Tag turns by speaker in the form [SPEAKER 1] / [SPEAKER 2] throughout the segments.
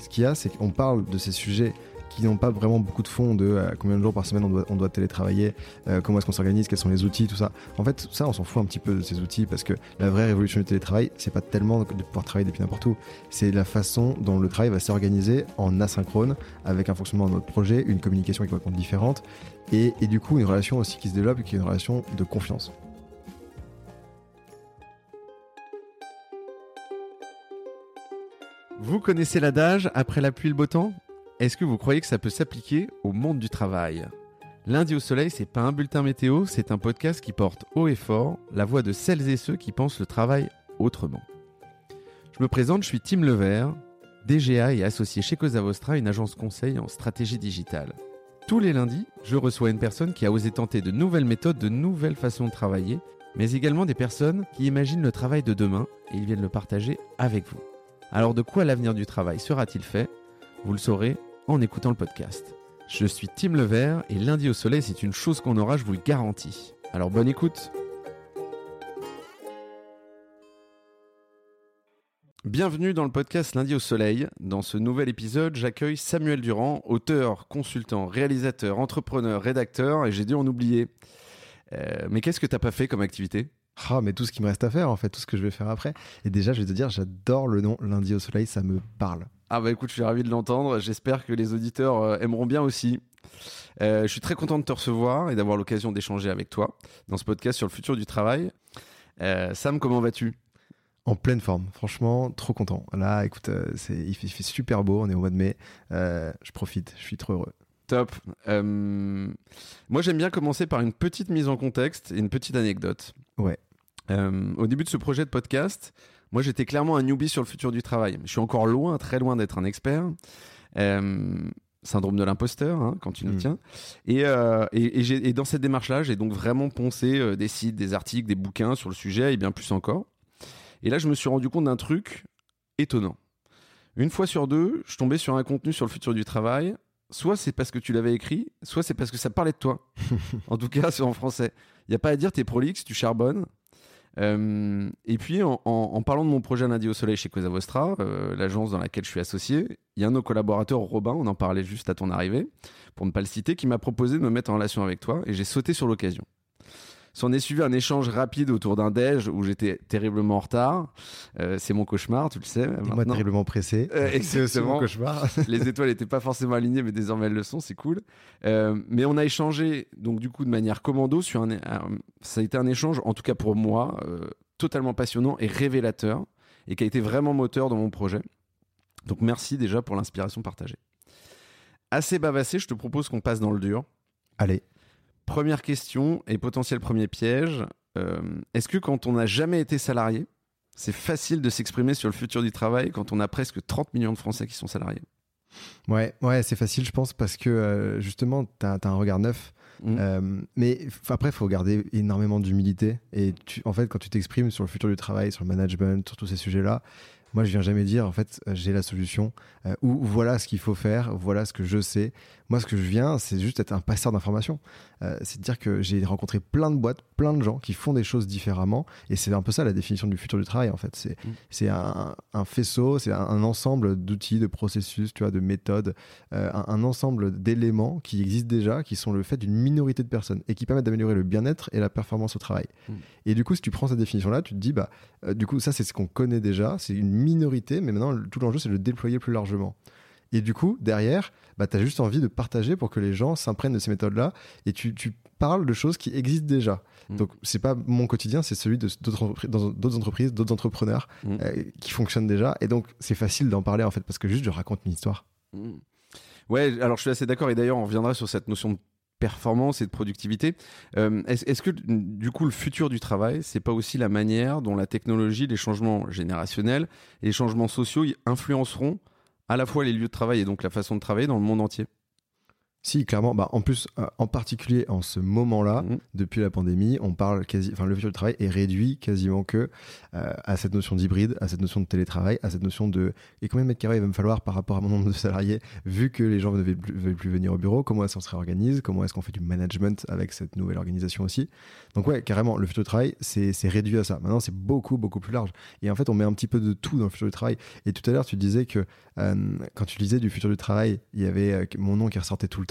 [SPEAKER 1] ce qu'il y a, c'est qu'on parle de ces sujets qui n'ont pas vraiment beaucoup de fond de euh, combien de jours par semaine on doit, on doit télétravailler, euh, comment est-ce qu'on s'organise, quels sont les outils, tout ça. En fait, ça, on s'en fout un petit peu de ces outils parce que la vraie révolution du télétravail, c'est pas tellement de pouvoir travailler depuis n'importe où, c'est la façon dont le travail va s'organiser en asynchrone avec un fonctionnement de notre projet, une communication qui est complètement différente et, et du coup une relation aussi qui se développe qui est une relation de confiance.
[SPEAKER 2] Vous connaissez l'adage après la pluie le beau temps? Est-ce que vous croyez que ça peut s'appliquer au monde du travail? Lundi au soleil, c'est pas un bulletin météo, c'est un podcast qui porte haut et fort la voix de celles et ceux qui pensent le travail autrement. Je me présente, je suis Tim Levert, DGA et associé chez Cosa Vostra, une agence conseil en stratégie digitale. Tous les lundis, je reçois une personne qui a osé tenter de nouvelles méthodes, de nouvelles façons de travailler, mais également des personnes qui imaginent le travail de demain et ils viennent le partager avec vous. Alors de quoi l'avenir du travail sera-t-il fait? Vous le saurez en écoutant le podcast. Je suis Tim Levert et lundi au soleil c'est une chose qu'on aura, je vous le garantis. Alors bonne écoute Bienvenue dans le podcast Lundi au Soleil. Dans ce nouvel épisode, j'accueille Samuel Durand, auteur, consultant, réalisateur, entrepreneur, rédacteur, et j'ai dû en oublier. Euh, mais qu'est-ce que t'as pas fait comme activité?
[SPEAKER 1] Ah, mais tout ce qui me reste à faire, en fait, tout ce que je vais faire après. Et déjà, je vais te dire, j'adore le nom Lundi au soleil, ça me parle.
[SPEAKER 2] Ah bah écoute, je suis ravi de l'entendre. J'espère que les auditeurs euh, aimeront bien aussi. Euh, je suis très content de te recevoir et d'avoir l'occasion d'échanger avec toi dans ce podcast sur le futur du travail. Euh, Sam, comment vas-tu?
[SPEAKER 1] En pleine forme, franchement, trop content. Là, écoute, c'est, il, fait, il fait super beau, on est au mois de mai. je profite, je suis trop heureux.
[SPEAKER 2] Top. moi, j'aime bien commencer par une petite mise en contexte et une petite anecdote.
[SPEAKER 1] Ouais.
[SPEAKER 2] Euh, au début de ce projet de podcast, moi j'étais clairement un newbie sur le futur du travail. Je suis encore loin, très loin d'être un expert. Euh, syndrome de l'imposteur, hein, quand tu nous mm. tiens. Et, euh, et, et, dans cette démarche-là, j'ai donc vraiment poncé des sites, des articles, des bouquins sur le sujet et bien plus encore. Et là, je me suis rendu compte d'un truc étonnant. Une fois sur deux, je tombais sur un contenu sur le futur du travail. Soit c'est parce que tu l'avais écrit, soit c'est parce que ça parlait de toi. en tout cas, c'est en français. Il n'y a pas à dire, t'es prolixe, tu charbonnes. Euh, et puis, en, parlant de mon projet Lundi au Soleil chez Cosa Vostra, euh, l'agence dans laquelle je suis associé, il y a un de nos collaborateurs, Robin, on en parlait juste à ton arrivée, pour ne pas le citer, qui m'a proposé de me mettre en relation avec toi et j'ai sauté sur l'occasion. S'en est suivi un échange rapide autour d'un déj où j'étais terriblement en retard. Euh, c'est mon cauchemar, tu le sais.
[SPEAKER 1] Moi, terriblement pressé.
[SPEAKER 2] Euh, c'est mon cauchemar. les étoiles n'étaient pas forcément alignées, mais désormais elles le sont, c'est cool. Euh, mais on a échangé, donc du coup, de manière commando sur un, ça a été un échange, en tout cas pour moi, totalement passionnant et révélateur, et qui a été vraiment moteur dans mon projet. Donc merci déjà pour l'inspiration partagée. Assez bavassé, je te propose qu'on passe dans le dur.
[SPEAKER 1] Allez.
[SPEAKER 2] Première question et potentiel premier piège. Euh, est-ce que quand on n'a jamais été salarié, c'est facile de s'exprimer sur le futur du travail quand on a presque 30 millions de Français qui sont salariés?
[SPEAKER 1] Ouais, ouais, c'est facile, je pense, parce que euh, justement, tu as, un regard neuf. Mmh. Euh, mais après, il faut garder énormément d'humilité. Et tu, en fait, quand tu t'exprimes sur le futur du travail, sur le management, sur tous ces sujets-là, moi, je viens jamais dire, en fait, j'ai la solution, euh, ou voilà ce qu'il faut faire, voilà ce que je sais. Moi, ce que je viens, c'est juste être un passeur d'informations. Euh, c'est de dire que j'ai rencontré plein de boîtes, plein de gens qui font des choses différemment, et c'est un peu ça la définition du futur du travail, en fait. C'est mm. un, un, faisceau, c'est un, ensemble d'outils, de processus, tu vois, de méthodes, euh, un, un, ensemble d'éléments qui existent déjà, qui sont le fait d'une minorité de personnes, et qui permettent d'améliorer le bien-être et la performance au travail. Mm. Et du coup, si tu prends cette définition-là, tu te dis, bah, du coup, ça, c'est ce qu'on connaît déjà, c'est une minorité, mais maintenant, tout l'enjeu, c'est de le déployer plus largement. Et du coup, derrière, bah, tu as juste envie de partager pour que les gens s'imprègnent de ces méthodes-là et tu, tu, parles de choses qui existent déjà. Mm. Donc, c'est pas mon quotidien, c'est celui d'autres entreprises, d'autres entrepreneurs mm. euh, qui fonctionnent déjà. Et donc, c'est facile d'en parler en fait parce que juste je raconte une histoire.
[SPEAKER 2] Mm. Ouais, alors je suis assez d'accord et d'ailleurs, on reviendra sur cette notion de performance et de productivité. Euh, est-ce que du coup le futur du travail, c'est pas aussi la manière dont la technologie, les changements générationnels et les changements sociaux influenceront à la fois les lieux de travail et donc la façon de travailler dans le monde entier
[SPEAKER 1] Si, clairement. Bah, en plus, euh, en particulier en ce moment-là,
[SPEAKER 2] Mhm.
[SPEAKER 1] depuis la pandémie, on parle quasi, enfin, le futur du travail est réduit quasiment que euh, à cette notion d'hybride, à cette notion de télétravail, à cette notion de et combien de mètres carrés il va me falloir par rapport à mon nombre de salariés, vu que les gens ne veulent plus, veulent plus venir au bureau, comment est-ce qu'on se réorganise, comment est-ce qu'on fait du management avec cette nouvelle organisation aussi. Donc ouais, carrément, le futur du travail, c'est c'est réduit à ça. Maintenant, c'est beaucoup, beaucoup plus large. Et en fait, on met un petit peu de tout dans le futur du travail. Et tout à l'heure, tu disais que euh, quand tu lisais du futur du travail, il y avait euh, mon nom qui ressortait tout le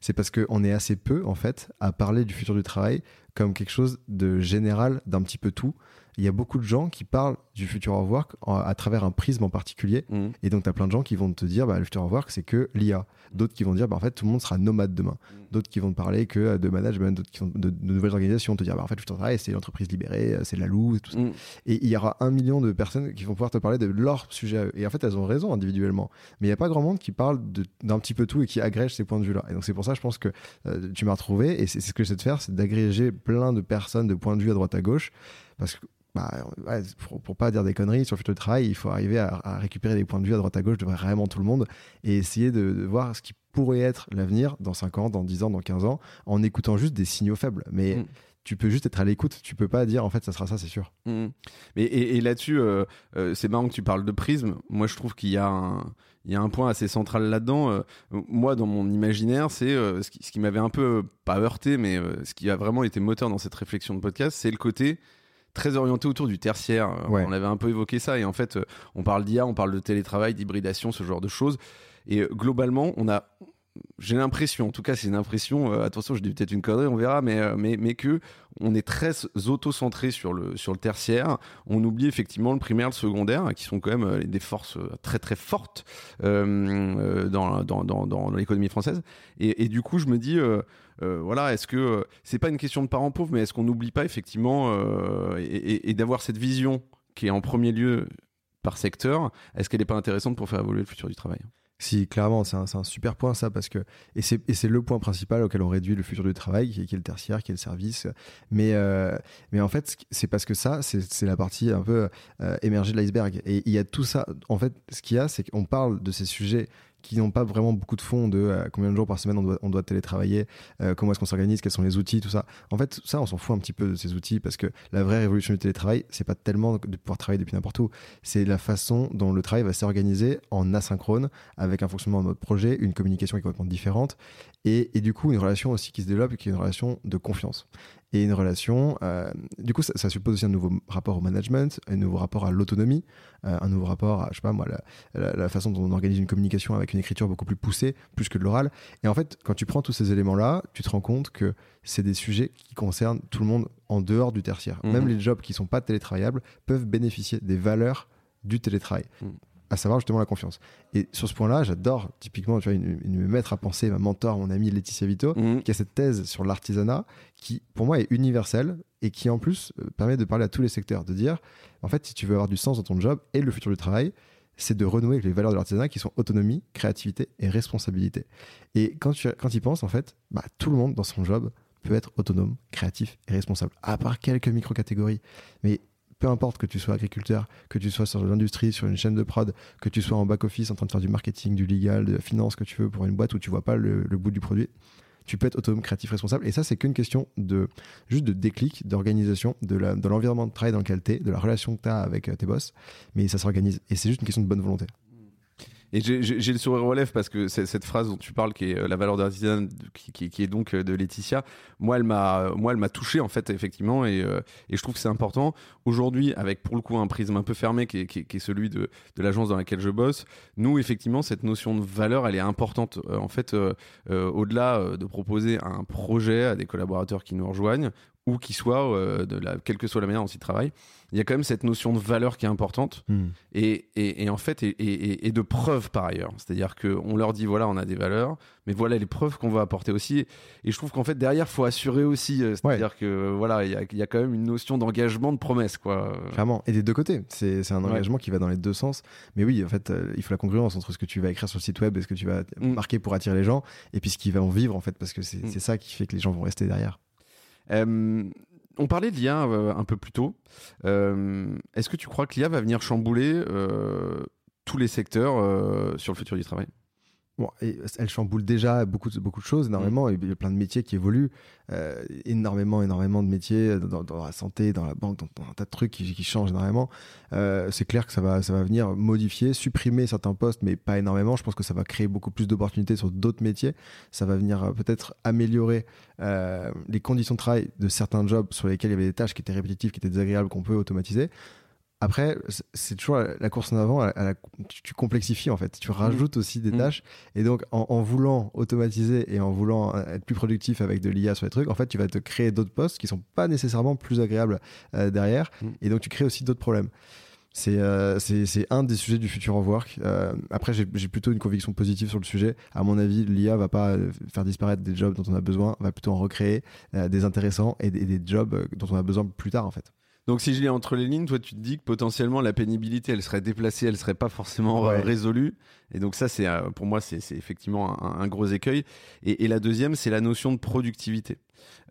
[SPEAKER 1] C'est parce qu'on est assez peu, en fait, à parler du futur du travail comme quelque chose de général, d'un petit peu tout. Il y a beaucoup de gens qui parlent du future of work à travers un prisme en particulier.
[SPEAKER 2] Mhm.
[SPEAKER 1] Et donc, tu as plein de gens qui vont te dire, bah, le future of work, c'est que l'IA. D'autres qui vont dire, bah, en fait, tout le monde sera nomade demain. D'autres qui vont te parler que euh, de management, d'autres qui vont de, de nouvelles organisations, te dire, bah, en fait, le future of travail, c'est l'entreprise libérée, euh, c'est la loup, tout ça.
[SPEAKER 2] Mhm.
[SPEAKER 1] Et il y aura un million de personnes qui vont pouvoir te parler de leur sujet à eux. Et en fait, elles ont raison individuellement. Mais il n'y a pas grand monde qui parle d'un petit peu tout et qui agrège ces points de vue-là. Et donc, c'est pour ça, je pense que euh, tu m'as retrouvé. Et c'est c'est ce que j'essaie de faire, c'est d'agréger plein de personnes de points de vue à droite à gauche. Parce que, bah, ouais, pour, pour pas dire des conneries sur le futur du travail, il faut arriver à, à récupérer des points de vue à droite à gauche de vraiment tout le monde et essayer de, de voir ce qui pourrait être l'avenir dans 5 ans, dans 10 ans, dans 15 ans, en écoutant juste des signaux faibles. Mais
[SPEAKER 2] Mm.
[SPEAKER 1] tu peux juste être à l'écoute. Tu peux pas dire, en fait, ça sera ça, c'est sûr.
[SPEAKER 2] Mhm. Mais, et, et là-dessus, euh, euh, c'est marrant que tu parles de prisme. Moi, je trouve qu'il y a un, il y a un point assez central là-dedans. Euh, moi, dans mon imaginaire, c'est euh, ce qui, ce qui m'avait un peu, euh, pas heurté, mais ce qui a vraiment été moteur dans cette réflexion de podcast, c'est le côté très orienté autour du tertiaire. Euh,
[SPEAKER 1] Ouais.
[SPEAKER 2] On avait un peu évoqué ça. Et en fait, euh, on parle d'IA, on parle de télétravail, d'hybridation, ce genre de choses. Et euh, globalement, on a j'ai l'impression, en tout cas c'est une impression, euh, attention je dis peut-être une connerie, on verra, mais, euh, mais, mais que on est très auto-centré sur le, sur le tertiaire, on oublie effectivement le primaire, le secondaire, qui sont quand même euh, des forces très très fortes dans, dans, dans, dans l'économie française. Et, et du coup je me dis, voilà, est-ce que euh, c'est pas une question de parents pauvres, mais est-ce qu'on n'oublie pas effectivement euh, et, d'avoir cette vision qui est en premier lieu par secteur, est-ce qu'elle n'est pas intéressante pour faire évoluer le futur du travail?
[SPEAKER 1] Si, clairement, c'est un, super point ça, parce que et c'est le point principal auquel on réduit le futur du travail, qui est, est le tertiaire, qui est le service. Mais euh, mais en fait, c'est parce que ça, c'est la partie un peu euh, émergée de l'iceberg. Et il y a tout ça. En fait, ce qu'il y a, c'est qu'on parle de ces sujets qui n'ont pas vraiment beaucoup de fond de euh, combien de jours par semaine on doit, on doit télétravailler, euh, comment est-ce qu'on s'organise, quels sont les outils, tout ça. En fait, ça, on s'en fout un petit peu de ces outils parce que la vraie révolution du télétravail, c'est pas tellement de pouvoir travailler depuis n'importe où, c'est la façon dont le travail va s'organiser en asynchrone, avec un fonctionnement en mode projet, une communication qui est complètement différente, et, et du coup une relation aussi qui se développe, qui est une relation de confiance. Et une relation, euh, du coup, ça, ça suppose aussi un nouveau rapport au management, un nouveau rapport à l'autonomie, euh, un nouveau rapport à, je sais pas moi, la, la- la façon dont on organise une communication avec une écriture beaucoup plus poussée, plus que de l'oral. Et en fait, quand tu prends tous ces éléments-là, tu te rends compte que c'est des sujets qui concernent tout le monde en dehors du tertiaire.
[SPEAKER 2] Mhm.
[SPEAKER 1] Même les jobs qui sont pas télétravaillables peuvent bénéficier des valeurs du télétravail.
[SPEAKER 2] Mhm.
[SPEAKER 1] À savoir justement la confiance. Et sur ce point-là, j'adore typiquement tu vois, une, une me mettre à penser, ma mentor, mon ami Laetitia Vito,
[SPEAKER 2] Mhm.
[SPEAKER 1] qui a cette thèse sur l'artisanat qui, pour moi, est universelle et qui, en plus, euh, permet de parler à tous les secteurs, de dire, en fait, si tu veux avoir du sens dans ton job et le futur du travail, c'est de renouer avec les valeurs de l'artisanat qui sont autonomie, créativité et responsabilité. Et quand tu quand y penses, en fait, bah, tout le monde dans son job peut être autonome, créatif et responsable, à part quelques micro-catégories. Mais peu importe que tu sois agriculteur, que tu sois sur l'industrie, sur une chaîne de prod, que tu sois en back-office en train de faire du marketing, du legal, de la finance, que tu veux pour une boîte où tu vois pas le, bout du produit, tu peux être autonome, créatif, responsable. Et ça, c'est qu'une question de juste de déclic, d'organisation, de de l'environnement de travail dans lequel tu es, de la relation que tu as avec euh, tes boss. Mais ça s'organise. Et c'est juste une question de bonne volonté.
[SPEAKER 2] Et j'ai- le sourire lèvres parce que cette phrase dont tu parles, qui est euh, la valeur de l'artisanat, qui, est donc euh, de Laetitia, moi, elle m'a, moi, elle m'a touché en fait, effectivement, et, euh, je trouve que c'est important. Aujourd'hui, avec pour le coup un prisme un peu fermé, qui est, celui de, l'agence dans laquelle je bosse, nous, effectivement, cette notion de valeur, elle est importante. Euh, en fait, euh, euh, au-delà euh, de proposer un projet à des collaborateurs qui nous rejoignent, ou qui soient, euh, de la, quelle que soit la manière dont ils travaillent, il y a quand même cette notion de valeur qui est importante et, et, et en fait et, et- et de preuves par ailleurs c'est à dire qu'on leur dit voilà on a des valeurs mais voilà les preuves qu'on va apporter aussi et je trouve qu'en fait derrière faut assurer aussi c'est à dire que voilà il y a, il y a quand même une notion d'engagement de promesse quoi
[SPEAKER 1] Clairement. Et des deux côtés. C'est un
[SPEAKER 2] Ouais.
[SPEAKER 1] engagement qui va dans les deux sens. Mais oui, en fait, euh, il faut la congruence entre ce que tu vas écrire sur le site web et ce que tu vas
[SPEAKER 2] Mm.
[SPEAKER 1] marquer pour attirer les gens et puis ce qu'ils vont vivre, en fait, parce que c'est
[SPEAKER 2] Mm.
[SPEAKER 1] c'est ça qui fait que les gens vont rester derrière.
[SPEAKER 2] Euh, on parlait de l'IA euh, un peu plus tôt. Euh, est-ce que tu crois que l'IA va venir chambouler tous les secteurs sur le futur du travail?
[SPEAKER 1] Bon, elle chamboule déjà beaucoup, beaucoup de choses, énormément. Mm. Il y a plein de métiers qui évoluent, euh, énormément, énormément de métiers dans, la santé, dans la banque, dans, un tas de trucs qui, changent énormément. Euh, c'est clair que ça va, ça va venir modifier, supprimer certains postes, mais pas énormément. Je pense que ça va créer beaucoup plus d'opportunités sur d'autres métiers. Ça va venir euh, peut-être améliorer les conditions de travail de certains jobs sur lesquels il y avait des tâches qui étaient répétitives, qui étaient désagréables, qu'on peut automatiser. Après, c'est toujours la course en avant, tu, complexifies en fait, tu rajoutes aussi des mmh. tâches. Et donc, en, voulant automatiser et en voulant euh, être plus productif avec de l'IA sur les trucs, en fait, tu vas te créer d'autres postes qui sont pas nécessairement plus agréables euh, derrière. Mmh. Et donc, tu crées aussi d'autres problèmes. C'est euh, un des sujets du futur of work. après, j'ai plutôt une conviction positive sur le sujet. À mon avis, l'IA va pas faire disparaître des jobs dont on a besoin, va plutôt en recréer des intéressants et des jobs dont on a besoin plus tard en fait.
[SPEAKER 2] Donc si je lis entre les lignes, toi tu te dis que potentiellement la pénibilité elle serait déplacée, elle serait pas forcément euh, résolue. Et donc ça c'est euh, pour moi c'est effectivement un, gros écueil. Et, la deuxième c'est la notion de productivité.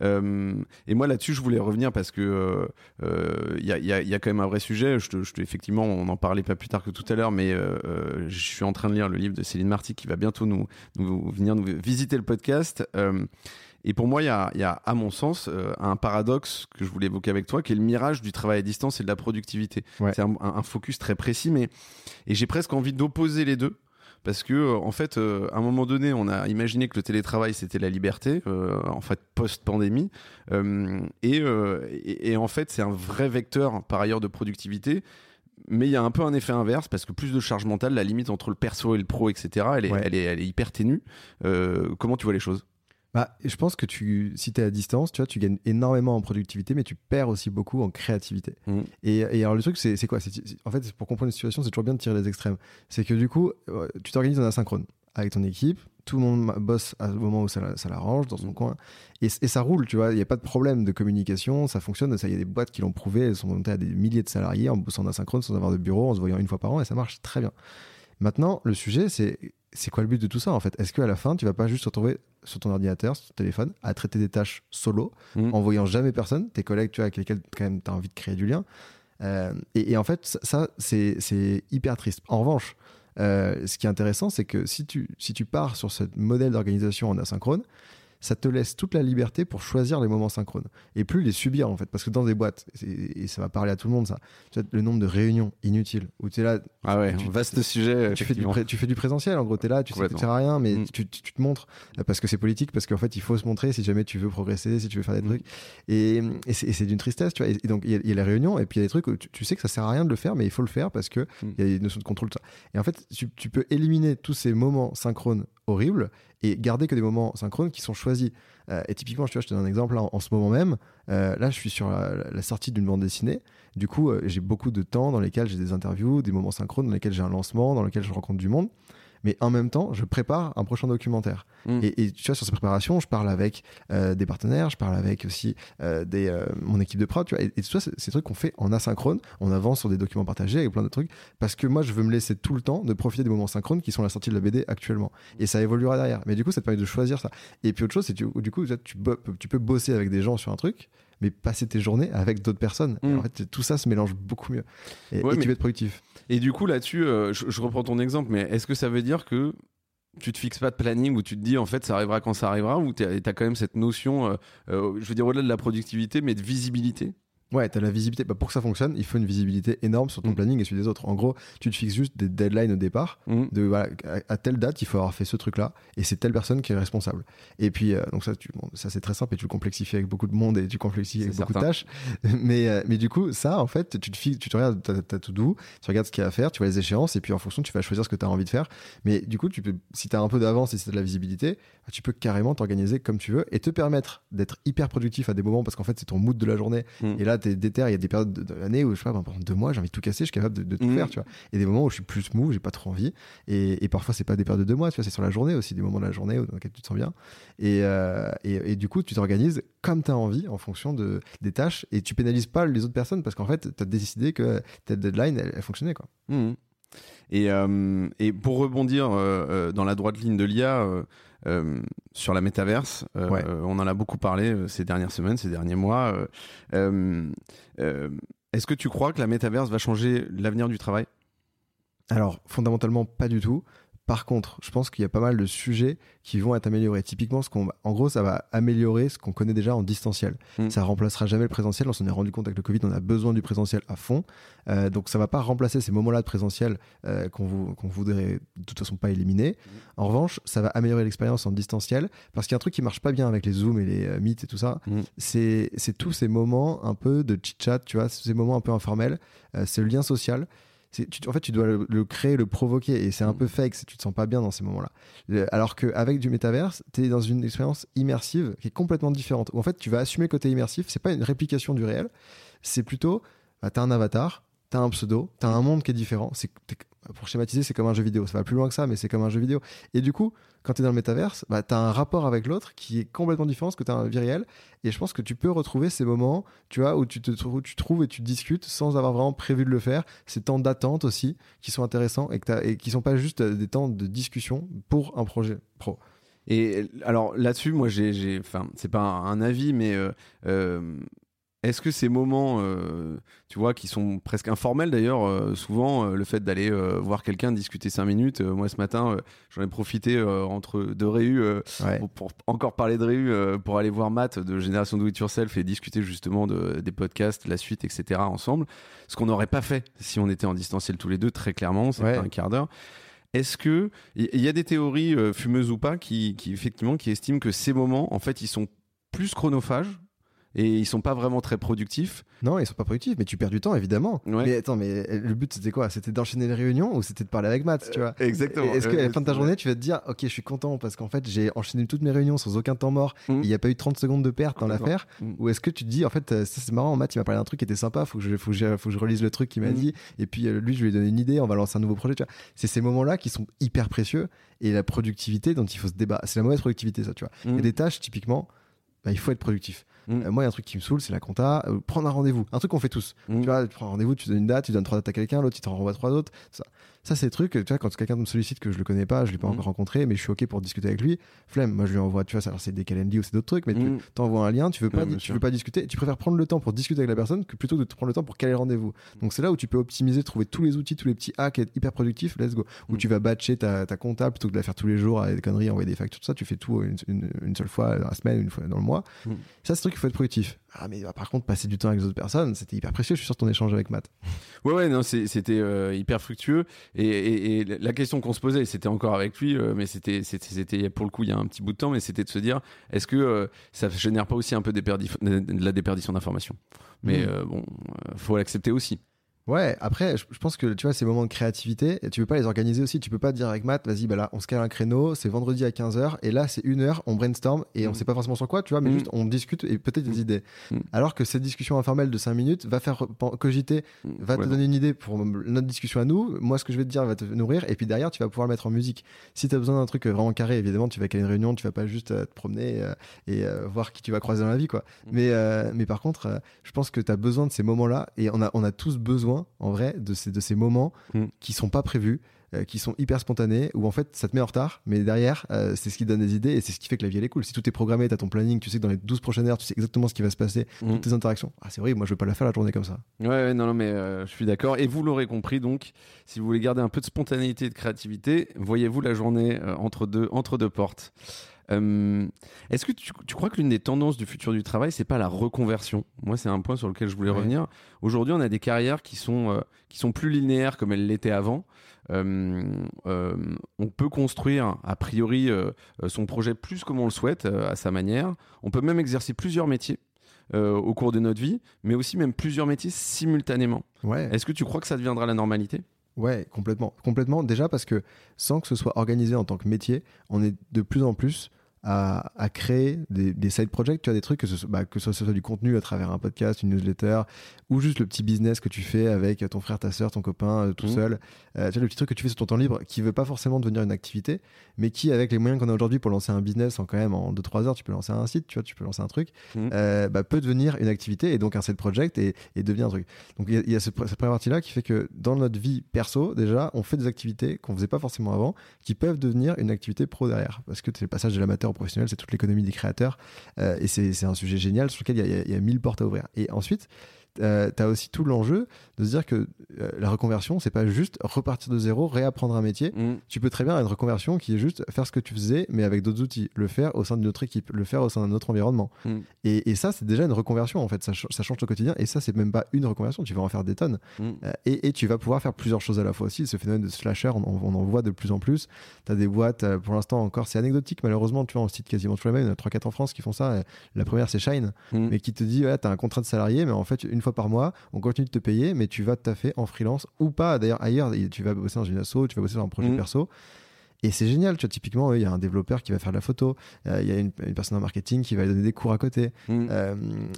[SPEAKER 2] Euh, et moi là-dessus je voulais revenir parce que il y, a, quand même un vrai sujet. Je te, effectivement on en parlait pas plus tard que tout à l'heure, mais je suis en train de lire le livre de Céline Marty qui va bientôt nous, nous venir nous visiter le podcast. Et pour moi, il y a, à mon sens, euh, un paradoxe que je voulais évoquer avec toi, qui est le mirage du travail à distance et de la productivité. C'est un, focus très précis, mais et j'ai presque envie d'opposer les deux. Parce que, euh, en fait, euh, à un moment donné, on a imaginé que le télétravail, c'était la liberté, en fait, post-pandémie. Et, et, en fait, c'est un vrai vecteur, par ailleurs, de productivité mais il y a un peu un effet inverse parce que plus de charge mentale, la limite entre le perso et le pro, etc., elle est, elle est, elle est hyper ténue. comment tu vois les choses?
[SPEAKER 1] Bah, je pense que tu, si tu es à distance, tu vois, tu gagnes énormément en productivité, mais tu perds aussi beaucoup en créativité. Mmh. Et, et, alors, le truc, c'est quoi? En fait, pour comprendre une situation, c'est toujours bien de tirer les extrêmes. C'est que du coup, euh, tu t'organises en asynchrone avec ton équipe, tout le monde bosse au moment où ça, ça l'arrange, dans son mmh. coin, et, et, ça roule, tu vois. Il n'y a pas de problème de communication, ça fonctionne. Il y a des boîtes qui l'ont prouvé, elles sont montées à des milliers de salariés en bossant en asynchrone sans avoir de bureau, en se voyant une fois par an, et ça marche très bien. Maintenant, le sujet, c'est c'est quoi le but de tout ça en fait? Est-ce qu'à la fin, tu vas pas juste te retrouver sur ton ordinateur, sur ton téléphone, à traiter des tâches solo, mmh. en voyant jamais personne, tes collègues, tu vois, avec lesquels quand même tu as envie de créer du lien euh, et, en fait, ça, c'est hyper triste. En revanche, euh, ce qui est intéressant, c'est que si tu, si tu pars sur ce modèle d'organisation en asynchrone, ça te laisse toute la liberté pour choisir les moments synchrones et plus les subir en fait parce que dans des boîtes et, ça va parler à tout le monde ça le nombre de réunions inutiles où tu es là
[SPEAKER 2] ah ouais vaste sujet
[SPEAKER 1] tu fais, du tu fais du présentiel en gros tu es là tu sais que à rien mais mm. tu, tu, te montres parce que c'est politique parce qu'en fait il faut se montrer si jamais tu veux progresser si tu veux faire des mm. trucs et, et c'est d'une tristesse tu vois et, donc il y, a les réunions et puis il y a des trucs où tu, sais que ça sert à rien de le faire mais il faut le faire parce que mm. il y a une notion de contrôle ça et en fait tu peux éliminer tous ces moments synchrones horribles et garder que des moments synchrones qui sont choisis. Euh, et typiquement, je, te donne un exemple en, ce moment même. Euh, là, je suis sur la, sortie d'une bande dessinée. Du coup, euh, j'ai beaucoup de temps dans lesquels j'ai des interviews, des moments synchrones, dans lesquels j'ai un lancement, dans lesquels je rencontre du monde mais en même temps, je prépare un prochain documentaire. Mm. Et, tu vois, sur cette préparation, je parle avec euh, des partenaires, je parle avec aussi euh, des, euh, mon équipe de prod, tu vois, et, tout ça, c'est ces trucs qu'on fait en asynchrone, on avance sur des documents partagés avec plein de trucs, parce que moi, je veux me laisser tout le temps de profiter des moments synchrones qui sont la sortie de la BD actuellement. Et ça évoluera derrière. Mais du coup, ça te permet de choisir ça. Et puis autre chose, c'est que du coup, tu, tu peux bosser avec des gens sur un truc, mais passer tes journées avec d'autres personnes. Mm. En fait, tout ça se mélange beaucoup mieux. Et, tu vas être productif.
[SPEAKER 2] Et du coup, là-dessus, euh, je, reprends ton exemple, mais est-ce que ça veut dire que tu te fixes pas de planning ou tu te dis en fait ça arrivera quand ça arrivera ou tu as, quand même cette notion, euh, euh, je veux dire au-delà de la productivité, mais de visibilité?
[SPEAKER 1] Ouais, tu as la visibilité. Bah, pour que ça fonctionne, il faut une visibilité énorme sur ton mm. planning et celui des autres. En gros, tu te fixes juste des deadlines au départ. Mm. De, voilà, à, telle date, il faut avoir fait ce truc-là et c'est telle personne qui est responsable. Et puis, euh, donc ça, tu, ça c'est très simple et tu le complexifies avec beaucoup de monde et tu complexifies avec beaucoup de tâches. Mais, euh, mais du coup, ça, en fait, tu te, fixes, tu te regardes, tu as, tout doux, tu regardes ce qu'il y a à faire, tu vois les échéances et puis en fonction, tu vas choisir ce que tu as envie de faire. Mais du coup, tu peux, si tu as un peu d'avance et si tu as de la visibilité, bah, tu peux carrément t'organiser comme tu veux et te permettre d'être hyper productif à des moments parce qu'en fait, c'est ton mood de la journée. Mm. Et là, tu es déter, il y a des de, l'année où je sais pas, pendant deux mois, j'ai envie de tout casser, je suis capable de, tout mm. faire, tu vois. Et des moments où je suis plus mou, j'ai pas trop envie. Et, parfois, c'est pas des périodes de deux mois, tu vois, c'est sur la journée aussi, des moments de la journée dans lesquels tu te sens bien. Et, euh, et, du coup, tu t'organises comme tu as envie en fonction de, des tâches et tu pénalises pas les autres personnes parce qu'en fait, tu as décidé que ta deadline, elle, fonctionnait, quoi.
[SPEAKER 2] Mm. Et, euh, et, pour rebondir euh, dans la droite ligne de l'IA, sur la métaverse. on en a beaucoup parlé ces dernières semaines, ces derniers mois. Est-ce que tu crois que la métaverse va changer l'avenir du travail?
[SPEAKER 1] Alors, fondamentalement, pas du tout Par contre, je pense qu'il y a pas mal de sujets qui vont être améliorés. Typiquement, ce qu'on, en gros, ça va améliorer ce qu'on connaît déjà en distanciel. Mm. Ça remplacera jamais le présentiel. On s'en est rendu compte avec le Covid, on a besoin du présentiel à fond. Euh, donc, ça va pas remplacer ces moments-là de présentiel euh, qu'on, qu'on voudrait de toute façon pas éliminer. Mm. En revanche, ça va améliorer l'expérience en distanciel parce qu'il y a un truc qui marche pas bien avec les Zooms et les euh, Meet et tout ça. Mm. C'est, c'est tous ces moments un peu de chit-chat, tu vois, ces moments un peu informels. c'est le lien social en fait, tu dois le, créer, le provoquer, et c'est un mm. peu fake, tu te sens pas bien dans ces moments-là. Alors qu'avec du métaverse, tu es dans une expérience immersive qui est complètement différente. Où en fait, tu vas assumer le côté immersif, c'est pas une réplication du réel, c'est plutôt, bah, tu as un avatar, tu as un pseudo, tu as un monde qui est différent. Pour schématiser, c'est comme un jeu vidéo. Ça va plus loin que ça, mais c'est comme un jeu vidéo. Et du coup, quand tu es dans le métaverse, bah, tu as un rapport avec l'autre qui est complètement différent de ce que tu as dans la vie réelle. Et je pense que tu peux retrouver ces moments tu vois, où tu trouves et tu discutes sans avoir vraiment prévu de le faire. Ces temps d'attente aussi qui sont intéressants et, que et qui sont pas juste des temps de discussion pour un projet pro.
[SPEAKER 2] Et alors là-dessus, moi, j'ai, enfin, c'est pas un, avis, mais euh, euh, est-ce que ces moments, euh, tu vois, qui sont presque informels d'ailleurs, euh, souvent euh, le fait d'aller voir quelqu'un discuter cinq minutes, moi ce matin j'en ai profité entre deux réus pour, encore parler de réus, pour aller voir Matt de Génération Do It Yourself et discuter justement de, des podcasts, la suite, etc. ensemble. Ce qu'on n'aurait pas fait si on était en distanciel tous les deux, très clairement, c'est un quart d'heure. Est-ce que il y, a des théories fumeuses ou pas qui, qui effectivement qui estiment que ces moments, en fait, ils sont plus chronophages et ils sont pas vraiment très productifs.
[SPEAKER 1] Non, ils sont pas productifs, mais tu perds du temps évidemment. Mais attends, mais le but c'était quoi? C'était d'enchaîner les réunions ou c'était de parler avec Matt, tu vois?
[SPEAKER 2] Exactement.
[SPEAKER 1] Est-ce qu'à la fin de ta journée, tu vas te dire, ok, je suis content parce qu'en fait j'ai enchaîné toutes mes réunions sans aucun temps mort, mm. il n'y a pas eu 30 secondes de perte dans l'affaire? Mm. Ou est-ce que tu te dis, en fait, euh, c'est marrant, Matt il m'a parlé d'un truc qui était sympa, faut que je, faut que je, faut que je relise le truc qu'il m'a mm. dit, et puis euh, lui je lui ai donné une idée, on va lancer un nouveau projet, tu vois. C'est ces moments-là qui sont hyper précieux et la productivité dont il faut se débattre. C'est la mauvaise productivité, ça, tu vois. Il y a des tâches, typiquement, bah, il faut être productif. Mm. Euh, moi, il y a un truc qui me saoule, c'est la compta. Euh, prendre un rendez-vous. Un truc qu'on fait tous. Mm. Tu vois, tu prends un rendez-vous, tu donnes une date, tu donnes trois dates à quelqu'un, l'autre, il t'en renvoie trois autres. Ça, ça c'est le truc, tu vois, quand quelqu'un me sollicite que je le connais pas, je l'ai pas mm. encore rencontré, mais je suis OK pour discuter avec lui, flemme, moi je lui envoie, tu vois, alors c'est des calendriers ou c'est d'autres trucs, mais tu t'envoies un lien, tu veux pas, tu veux pas discuter, tu préfères prendre le temps pour discuter avec la personne que plutôt de prendre le temps pour caler le rendez-vous. Donc c'est là où tu peux optimiser, trouver tous les outils, tous les petits hacks, être hyper productif, let's go. Où tu vas batcher ta, ta compta plutôt que de la faire tous les jours avec des conneries, envoyer des factures, tout ça, tu fais tout une, une, seule fois dans la semaine, une fois dans le mois. Ça, c'est truc, il faut être productif. Ah, mais bah, par contre, passer du temps avec les autres personnes, c'était hyper précieux. Je suis sur ton échange avec Matt.
[SPEAKER 2] Ouais, ouais, non, c'était euh, hyper fructueux. Et, la question qu'on se posait, c'était encore avec lui, euh, mais c'était, c'était pour le coup il y a un petit bout de temps, mais c'était de se dire, est-ce que euh, ça génère pas aussi un peu de la déperdition d'informations? Mais mmh. bon, faut l'accepter aussi.
[SPEAKER 1] Ouais, après, je, pense que tu vois, ces moments de créativité, tu peux pas les organiser aussi. Tu peux pas dire avec Matt, vas-y, bah là, on se cale un créneau, c'est vendredi à 15h, et là, c'est une heure, on brainstorm, et on mm. sait pas forcément sur quoi, tu vois, mais mm. juste on discute et peut-être des mm. idées. Alors que cette discussion informelle de 5 minutes va faire cogiter, va te donner une idée pour notre discussion à nous. Moi, ce que je vais te dire va te nourrir, et puis derrière, tu vas pouvoir le mettre en musique. Si tu as besoin d'un truc vraiment carré, évidemment, tu vas caler une réunion, tu vas pas juste euh, te promener euh, et euh, voir qui tu vas croiser dans la vie, quoi. Mais, mais par contre, je pense que tu as besoin de ces moments-là, et on a, on a tous besoin, en vrai, de de ces moments mm. qui sont pas prévus, euh, qui sont hyper spontanés, où en fait ça te met en retard, mais derrière euh, c'est ce qui donne des idées et c'est ce qui fait que la vie elle est cool. Si tout est programmé, tu as ton planning, tu sais que dans les 12 prochaines heures, tu sais exactement ce qui va se passer, mm. toutes tes interactions. Ah, c'est vrai, moi je veux pas la faire la journée comme ça.
[SPEAKER 2] Ouais, non, non, mais euh, je suis d'accord. Et vous l'aurez compris, donc, si vous voulez garder un peu de spontanéité et de créativité, voyez-vous la journée entre, deux, entre deux portes. Est-ce que tu, crois que l'une des tendances du futur du travail, c'est pas la reconversion? Moi, c'est un point sur lequel je voulais revenir. Aujourd'hui, on a des carrières qui sont, qui sont plus linéaires comme elles l'étaient avant. Euh, euh, on peut construire a priori euh, son projet plus comme on le souhaite, à sa manière. On peut même exercer plusieurs métiers. au cours de notre vie, mais aussi même plusieurs métiers simultanément.
[SPEAKER 1] Ouais.
[SPEAKER 2] Est-ce que tu crois que ça deviendra la normalité?
[SPEAKER 1] Ouais, complètement. Complètement. Déjà parce que sans que ce soit organisé en tant que métier, on est de plus en plus à, créer des, side projects, tu as des trucs, que ce, soit, bah, que ce soit du contenu à travers un podcast, une newsletter, ou juste le petit business que tu fais avec ton frère, ta soeur, ton copain, euh, tout mmh. seul. Euh, tu as le petit truc que tu fais sur ton temps libre qui veut pas forcément devenir une activité, mais qui, avec les moyens qu'on a aujourd'hui pour lancer un business en quand même en 2-3 heures, tu peux lancer un site, tu vois, tu peux lancer un truc, mmh. euh, bah, peut devenir une activité et donc un side project et, et devient un truc. Donc il y a, cette première partie-là qui fait que dans notre vie perso, déjà, on fait des activités qu'on faisait pas forcément avant, qui peuvent devenir une activité pro derrière, parce que c'est le passage de l'amateur professionnel, c'est toute l'économie des créateurs. Euh, et c'est un sujet génial sur lequel il y, a, mille portes à ouvrir. Et ensuite, euh, tu as aussi tout l'enjeu de se dire que euh, la reconversion, c'est pas juste repartir de zéro, réapprendre un métier.
[SPEAKER 2] Mm.
[SPEAKER 1] Tu peux très bien avoir une reconversion qui est juste faire ce que tu faisais, mais avec d'autres outils, le faire au sein d'une autre équipe, le faire au sein d'un autre environnement.
[SPEAKER 2] Mm.
[SPEAKER 1] Et, et ça, c'est déjà une reconversion en fait. Ça, ch- ça change ton quotidien. Et ça, c'est même pas une reconversion. Tu vas en faire des tonnes.
[SPEAKER 2] Mm.
[SPEAKER 1] Euh, et, et tu vas pouvoir faire plusieurs choses à la fois aussi. Ce phénomène de slasher, on, on en voit de plus en plus. Tu as des boîtes, euh, pour l'instant encore, c'est anecdotique malheureusement. Tu vois, on cite quasiment tous les mêmes. Il y en a 3-4 en France qui font ça. La première, c'est Shine, mais qui te dit ouais, tu as un contrat de salarié, mais en fait, une fois par mois, on continue de te payer, mais tu vas te taffer en freelance ou pas. D'ailleurs, ailleurs, tu vas bosser dans une asso, tu vas bosser sur un projet
[SPEAKER 2] Mm.
[SPEAKER 1] perso. Et c'est génial, tu vois, typiquement, il y a un développeur qui va faire de la photo, euh, il y a une, une personne en marketing qui va donner des cours à côté,
[SPEAKER 2] Mm.
[SPEAKER 1] euh,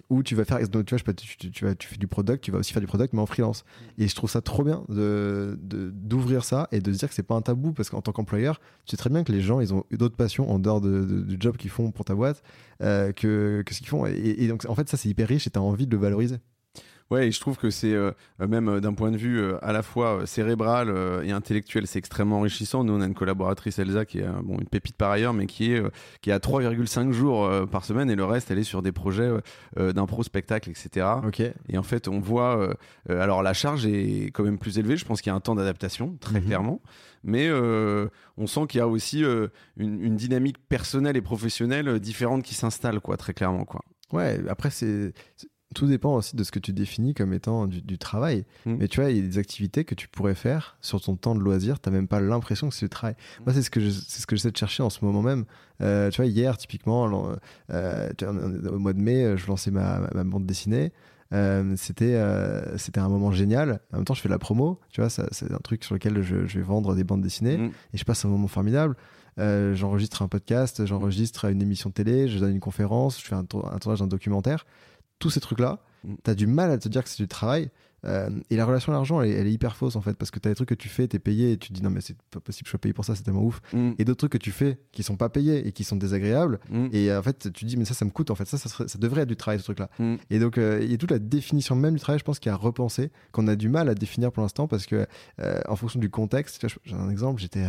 [SPEAKER 1] ou tu vas faire, donc, tu vois, je tu, tu- tu vas, tu fais du product, tu vas aussi faire du product, mais en freelance. Et je trouve ça trop bien de de- d'ouvrir ça et de se dire que c'est pas un tabou, parce qu'en tant qu'employeur, tu sais très bien que les gens, ils ont d'autres passions en dehors de, de- du job qu'ils font pour ta boîte euh, que, que ce qu'ils font. Et, et donc, en fait, ça, c'est hyper riche et tu as envie de le valoriser.
[SPEAKER 2] Ouais, et je trouve que c'est euh, euh, même euh, d'un point de vue euh, à la fois cérébral euh, et intellectuel, c'est extrêmement enrichissant. Nous, on a une collaboratrice Elsa qui est bon une pépite par ailleurs, mais qui est qui à 3,5 jours par semaine et le reste, elle est sur des projets d'impro, spectacle, etc.
[SPEAKER 1] Ok.
[SPEAKER 2] Et en fait, on voit. alors, la charge est quand même plus élevée. Je pense qu'il y a un temps d'adaptation, très
[SPEAKER 1] Mhm.
[SPEAKER 2] clairement. Mais on sent qu'il y a aussi une, une dynamique personnelle et professionnelle différente qui s'installe, quoi, très clairement, quoi.
[SPEAKER 1] Ouais, après, c'est. Tout dépend aussi de ce que tu définis comme étant du, du travail.
[SPEAKER 2] Mm.
[SPEAKER 1] Mais tu vois, il y a des activités que tu pourrais faire sur ton temps de loisir, tu même pas l'impression que c'est du travail.
[SPEAKER 2] Mm.
[SPEAKER 1] Moi, c'est ce que c'est ce que j'essaie de chercher en ce moment même. Euh, tu vois, hier, typiquement, euh, au mois de mai, je lançais ma, bande dessinée. Euh, c'était euh, c'était un moment génial. En même temps, je fais de la promo. Tu vois, c'est un truc sur lequel je, je vais vendre des bandes dessinées
[SPEAKER 2] Mm.
[SPEAKER 1] et je passe un moment formidable. Euh, j'enregistre un podcast, j'enregistre une émission de télé, je donne une conférence, je fais un, tour- un tournage d'un documentaire. Tous ces trucs-là, t'as du mal à te dire que c'est du travail. Euh, et la relation à l'argent, elle, est- elle est hyper fausse en fait, parce que t'as des trucs que tu fais, t'es payé, et tu te dis non, mais c'est pas possible, je sois payé pour ça, c'est tellement ouf.
[SPEAKER 2] Mm.
[SPEAKER 1] Et d'autres trucs que tu fais qui sont pas payés et qui sont désagréables.
[SPEAKER 2] Mm.
[SPEAKER 1] Et euh, en fait, tu dis, mais ça, ça me coûte en fait, ça, ça, serait- ça devrait être du travail ce truc-là.
[SPEAKER 2] Mm.
[SPEAKER 1] Et donc, euh, il y a toute la définition même du travail, je pense, qu'il y a à repenser, qu'on a du mal à définir pour l'instant, parce que euh, en fonction du contexte, j'ai un exemple, j'étais.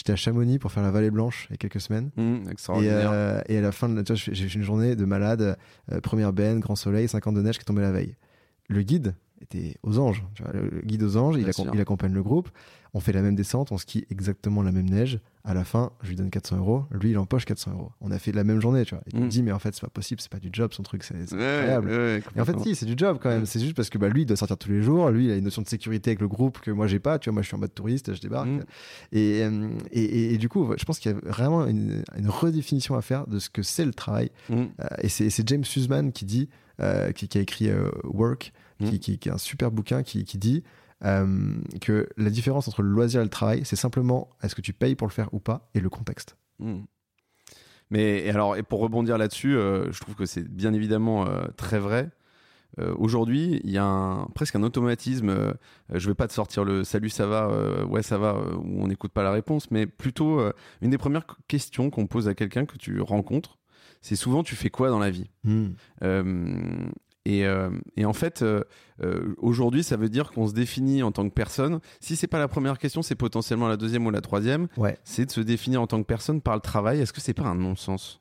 [SPEAKER 1] J'étais à Chamonix pour faire la Vallée Blanche il y a quelques semaines.
[SPEAKER 2] Mm.
[SPEAKER 1] Et,
[SPEAKER 2] Extraordinaire.
[SPEAKER 1] euh, et à la fin, de, vois, j'ai fait une journée de malade, euh, première benne, grand soleil, 50 de neige qui est tombé la veille. Le guide était aux anges. Tu vois, le, guide aux anges, accom- il accompagne le groupe. On fait la même descente, on skie exactement la même neige. À la fin, je lui donne 400 euros. Lui, il empoche 400 euros. On a fait la même journée, tu vois. Et tu
[SPEAKER 2] Mm.
[SPEAKER 1] te dis, mais en fait, c'est pas possible, c'est pas du job, son truc, c'est
[SPEAKER 2] Ouais,
[SPEAKER 1] incroyable.
[SPEAKER 2] ouais,
[SPEAKER 1] Et en fait, si, c'est du job quand même. C'est juste parce que bah, lui, il doit sortir tous les jours. Lui, il a une notion de sécurité avec le groupe que moi, j'ai pas. Tu vois, moi, je suis en mode touriste, je débarque.
[SPEAKER 2] Mm.
[SPEAKER 1] Et, euh, et, et- et du coup, je pense qu'il y a vraiment une, une redéfinition à faire de ce que c'est le travail.
[SPEAKER 2] Mm.
[SPEAKER 1] Euh, et c'est James Sussman qui dit, euh, qui, qui a écrit euh, Work, qui,
[SPEAKER 2] Mm.
[SPEAKER 1] qui, qui est un super bouquin, qui, qui dit euh, que la différence entre le loisir et le travail, c'est simplement est-ce que tu payes pour le faire ou pas et le contexte.
[SPEAKER 2] Mm. Mais et alors, et pour rebondir là-dessus, euh, je trouve que c'est bien évidemment euh, très vrai. Euh, Aujourd'hui, il y a un- presque un automatisme. je vais pas te sortir le salut, ça va, ouais, ça va, où on n'écoute pas la réponse, mais plutôt une des premières questions qu'on pose à quelqu'un que tu rencontres, c'est souvent tu fais quoi dans la vie? Euh, et, euh, et en fait, euh, euh, aujourd'hui, ça veut dire qu'on se définit en tant que personne. Si c'est pas la première question, c'est potentiellement la deuxième ou la troisième.
[SPEAKER 1] Ouais.
[SPEAKER 2] C'est de se définir en tant que personne par le travail. Est-ce que c'est pas un non-sens?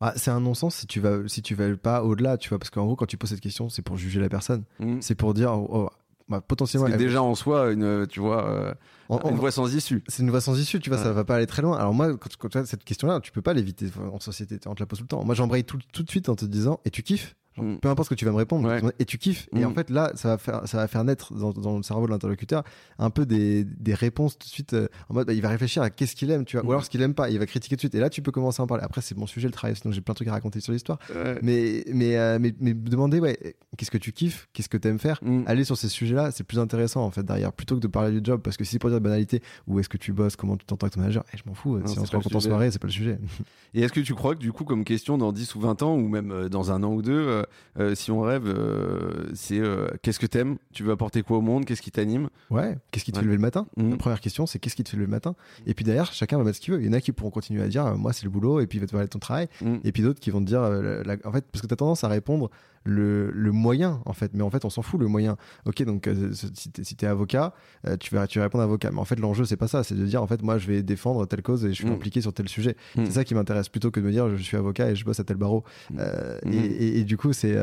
[SPEAKER 1] Ah, c'est un non-sens si tu vas si tu vas pas au-delà, tu vois, parce qu'en gros, quand tu poses cette question, c'est pour juger la personne.
[SPEAKER 2] Mm.
[SPEAKER 1] C'est pour dire, oh, oh, bah, potentiellement,
[SPEAKER 2] C'est déjà en soi une, tu vois,
[SPEAKER 1] en- en-
[SPEAKER 2] une voie sans issue.
[SPEAKER 1] c'est une voie sans issue, tu vois, ça
[SPEAKER 2] Ouais.
[SPEAKER 1] va pas aller très loin. Alors moi, quand, quand tu as cette question-là, tu peux pas l'éviter en société, on te la pose tout le temps. Moi, j'embraye tout, tout de suite en te disant, et tu kiffes? Genre,
[SPEAKER 2] Mm.
[SPEAKER 1] Peu importe ce que tu vas me répondre,
[SPEAKER 2] Ouais.
[SPEAKER 1] et tu kiffes? Et
[SPEAKER 2] Mm.
[SPEAKER 1] en fait, là, ça va faire, ça va faire naître dans, dans le cerveau de l'interlocuteur un peu des, des réponses tout de suite euh, en mode, bah, il va réfléchir à qu'est-ce qu'il aime, tu vois,
[SPEAKER 2] Mm.
[SPEAKER 1] ou alors ce qu'il aime pas, il va critiquer tout de suite. Et là, tu peux commencer à en parler. Après, c'est mon sujet, le travail, sinon j'ai plein de trucs à raconter sur l'histoire.
[SPEAKER 2] Ouais.
[SPEAKER 1] Mais, mais, euh, mais, mais demander, ouais, qu'est-ce que tu kiffes, qu'est-ce que tu aimes faire,
[SPEAKER 2] Mm.
[SPEAKER 1] aller sur ces sujets-là, c'est plus intéressant en fait derrière, plutôt que de parler du job, parce que si c'est pour dire banalité, où est-ce que tu bosses, comment tu t'entends avec ton manager, eh, je m'en fous,
[SPEAKER 2] Non,
[SPEAKER 1] si on se rencontre en soirée, c'est pas le sujet.
[SPEAKER 2] Et est-ce que tu crois que du coup, comme question dans 10 ou 20 ans, ou même euh, dans un an ou deux, euh, euh, si on rêve, euh, c'est euh, qu'est-ce que t'aimes? Tu veux apporter quoi au monde? Qu'est-ce qui t'anime?
[SPEAKER 1] Ouais, qu'est-ce qui te
[SPEAKER 2] Ouais.
[SPEAKER 1] fait lever le matin?
[SPEAKER 2] Mhm.
[SPEAKER 1] La première question, c'est qu'est-ce qui te fait lever le matin? Et puis derrière, chacun va mettre ce qu'il veut. Il y en a qui pourront continuer à dire, moi c'est le boulot, et puis il va te parler de ton travail.
[SPEAKER 2] Mm.
[SPEAKER 1] Et puis d'autres qui vont te dire, la- la- en fait, parce que tu as tendance à répondre le, le moyen, en fait. Mais en fait, on s'en fout, le moyen. Ok, donc euh, si t'es si avocat, euh, tu, vas, tu vas répondre avocat. Mais en fait, l'enjeu, c'est pas ça. C'est de dire, en fait, moi, je vais défendre telle cause et je suis
[SPEAKER 2] Mm.
[SPEAKER 1] impliqué sur tel sujet.
[SPEAKER 2] Mm.
[SPEAKER 1] C'est ça qui m'intéresse plutôt que de me dire, je suis avocat et je bosse à tel barreau.
[SPEAKER 2] Mm.
[SPEAKER 1] Euh,
[SPEAKER 2] Mm.
[SPEAKER 1] et, et- et du coup, c'est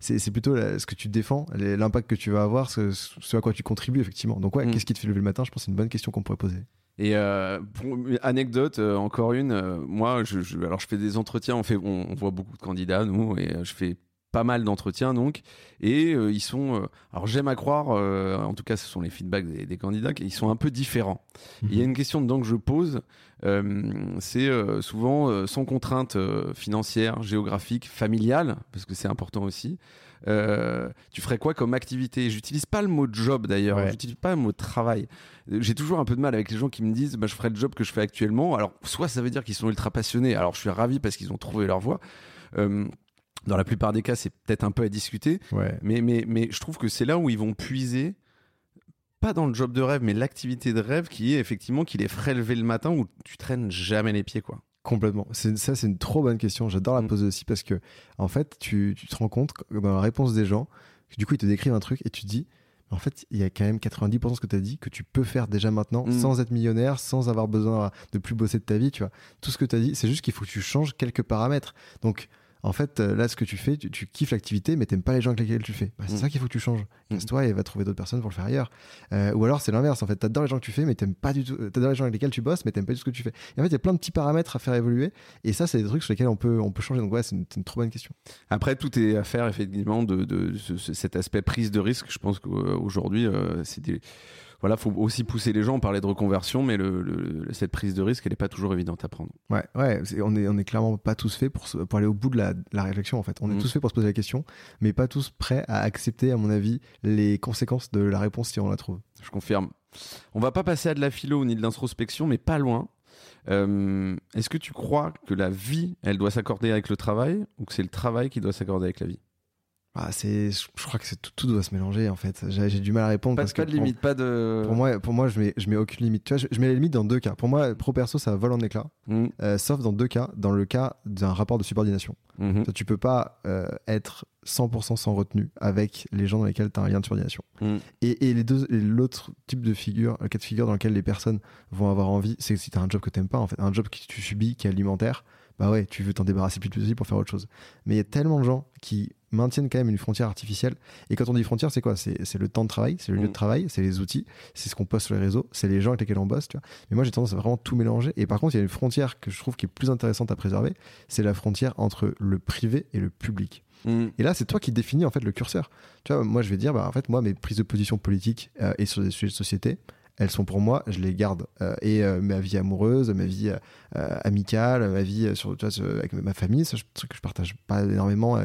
[SPEAKER 1] c'est plutôt ce que tu défends, l'impact que tu vas avoir, ce, ce, à quoi tu contribues effectivement. Donc ouais, qu'est-ce qui te fait lever le matin? Je pense que c'est une bonne question qu'on pourrait poser.
[SPEAKER 2] Et pour, anecdote, encore une, moi, je, alors je fais des entretiens, on, fait, on, voit beaucoup de candidats, nous, et je fais pas mal d'entretiens donc et euh, ils sont euh, alors j'aime à croire euh, en tout cas ce sont les feedbacks des, candidats ils sont un peu différents il y a mhm. une question dedans que je pose c'est souvent sans contrainte financière géographique familiale parce que c'est important aussi tu ferais quoi comme activité? J'utilise pas le mot job d'ailleurs, j'utilise pas le mot travail. J'ai toujours un peu de mal avec les gens qui me disent bah, je ferais le job que je fais actuellement. Alors, soit ça veut dire qu'ils sont ultra passionnés, alors je suis ravi parce qu'ils ont trouvé leur voie. Dans la plupart des cas, c'est peut-être un peu à discuter. Mais, mais, mais je trouve que c'est là où ils vont puiser, pas dans le job de rêve, mais l'activité de rêve qui est effectivement qu'il est ferait lever le matin où tu traînes jamais les pieds. quoi.
[SPEAKER 1] Complètement. Ça, c'est une trop bonne question. J'adore la mm. poser aussi parce que, en fait, tu, tu, te rends compte dans la réponse des gens, du coup, ils te décrivent un truc et tu te dis, en fait, il y a quand même 90% de ce que tu as dit que tu peux faire déjà maintenant mm. sans être millionnaire, sans avoir besoin de plus bosser de ta vie, tu vois. Tout ce que tu as dit, c'est juste qu'il faut que tu changes quelques paramètres. Donc, en fait, euh, là, ce que tu fais, tu, kiffes l'activité, mais t'aimes pas les gens avec lesquels tu fais. Bah, c'est mm. ça qu'il faut que tu changes. Mm. Casse-toi et va trouver d'autres personnes pour le faire ailleurs. Euh, ou alors, c'est l'inverse. En fait, t'adores les gens que tu fais, mais t'aimes pas du tout. T'adores les gens avec lesquels tu bosses, mais t'aimes pas du tout ce que tu fais. Et en fait, il y a plein de petits paramètres à faire évoluer. Et ça, c'est des trucs sur lesquels on peut, on peut changer. Donc, ouais, c'est une, trop bonne question.
[SPEAKER 2] Après, tout est à faire, effectivement, de, cet aspect prise de risque. Je pense qu'aujourd'hui, euh, c'est des voilà, faut aussi pousser les gens. On parlait de reconversion, mais le, cette prise de risque, elle n'est pas toujours évidente à prendre.
[SPEAKER 1] Ouais, ouais, on est, on est clairement pas tous faits pour, pour aller au bout de la, la réflexion, en fait. On est mm. tous faits pour se poser la question, mais pas tous prêts à accepter, à mon avis, les conséquences de la réponse si on la trouve.
[SPEAKER 2] Je confirme. On va pas passer à de la philo ni de l'introspection, mais pas loin. Euh, est-ce que tu crois que la vie, elle doit s'accorder avec le travail, ou que c'est le travail qui doit s'accorder avec la vie?
[SPEAKER 1] Ah, c'est, je crois que c'est tout, tout, doit se mélanger en fait. J'ai, du mal à répondre
[SPEAKER 2] pas,
[SPEAKER 1] parce
[SPEAKER 2] pas
[SPEAKER 1] de
[SPEAKER 2] limite, pas de.
[SPEAKER 1] Pour moi, pour moi, je mets, je mets aucune limite. Tu vois, je, mets les limites dans deux cas. Pour moi, pro perso, ça vole en éclat. Mm. Euh, sauf dans deux cas. Dans le cas d'un rapport de subordination. Mm-hmm. tu peux pas euh, être 100% sans retenue avec les gens dans lesquels tu as un lien de subordination. Mm. Et, et, les deux, l'autre type de figure, le cas de figure dans lequel les personnes vont avoir envie, c'est si tu as un job que t'aimes pas, en fait, un job que tu subis, qui est alimentaire bah ouais, tu veux t'en débarrasser plus possible pour faire autre chose. Mais il y a tellement de gens qui maintiennent quand même une frontière artificielle. Et quand on dit frontière, c'est quoi? C'est, le temps de travail, c'est le lieu de mm. travail, c'est les outils, c'est ce qu'on poste sur les réseaux, c'est les gens avec lesquels on bosse. Tu vois. Mais moi, j'ai tendance à vraiment tout mélanger. Et par contre, il y a une frontière que je trouve qui est plus intéressante à préserver, c'est la frontière entre le privé et le public. Mm. Et là, c'est toi qui définis en fait le curseur. Tu vois, moi, je vais dire, bah, en fait, moi, mes prises de position politiques euh, et sur des sujets de société, elles sont pour moi, je les garde. Euh, et euh, ma vie amoureuse, ma vie euh, amicale, ma vie sur, tu vois, avec ma famille, c'est un truc que je partage pas énormément,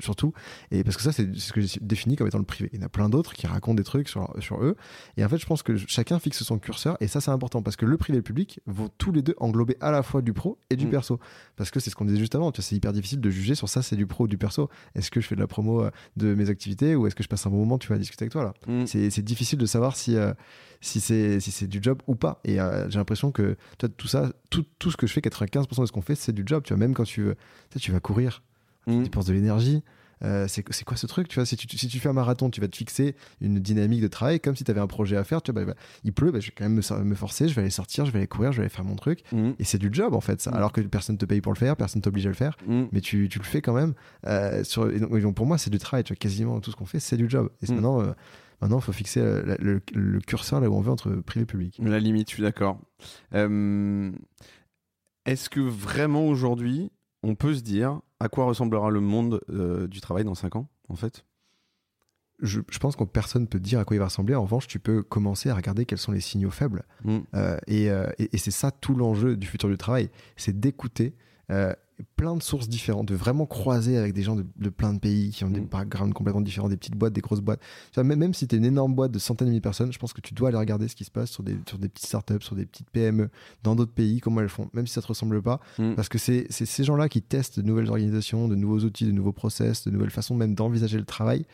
[SPEAKER 1] surtout. Et parce que ça, c'est ce que j'ai défini comme étant le privé. Il y en a plein d'autres qui racontent des trucs sur, sur eux. Et en fait, je pense que chacun fixe son curseur. Et ça, c'est important parce que le privé et le public vont tous les deux englober à la fois du pro et du mm. perso. Parce que c'est ce qu'on disait juste avant. C'est hyper difficile de juger sur ça, c'est du pro ou du perso. Est-ce que je fais de la promo de mes activités ou est-ce que je passe un bon moment, tu vas discuter avec toi là? Mm. C'est difficile de savoir si si c'est si c'est du job ou pas. Et euh, j'ai l'impression que toi, tout ça, tout, tout, ce que je fais, 95% de ce qu'on fait, c'est du job. Tu vois, même quand tu, tu, tu vas courir, mmh. tu penses de l'énergie. Euh, c'est quoi ce truc tu vois? Si tu, si tu fais un marathon tu vas te fixer une dynamique de travail comme si tu avais un projet à faire tu vois, bah, bah, il pleut bah, je vais quand même me, forcer je vais aller sortir je vais aller courir je vais aller faire mon truc mmh. et c'est du job en fait ça. Mmh. alors que personne te paye pour le faire personne t'oblige à le faire mais tu, tu, le fais quand même euh, sur, donc, pour moi c'est du travail tu vois, quasiment tout ce qu'on fait c'est du job et maintenant Maintenant, il faut fixer euh, le, curseur là où on veut entre privé et public.
[SPEAKER 2] La limite, je suis d'accord. Euh, est-ce que vraiment aujourd'hui, on peut se dire à quoi ressemblera le monde euh, du travail dans 5 ans, en fait?
[SPEAKER 1] Je, pense que personne ne peut dire à quoi il va ressembler. En revanche, tu peux commencer à regarder quels sont les signaux faibles. Mm. et, et c'est ça tout l'enjeu du futur du travail. C'est d'écouter plein de sources différentes, de vraiment croiser avec des gens de, plein de pays qui ont des mm. backgrounds complètement différents, des petites boîtes, des grosses boîtes. même, même si tu es une énorme boîte de centaines de milliers de personnes, je pense que tu dois aller regarder ce qui se passe sur des, sur des petites startups, sur des petites PME, dans d'autres pays, comment elles font, même si ça te ressemble pas. Mm. Parce que c'est ces gens-là qui testent de nouvelles organisations, de nouveaux outils, de nouveaux process, de nouvelles façons même d'envisager le travail,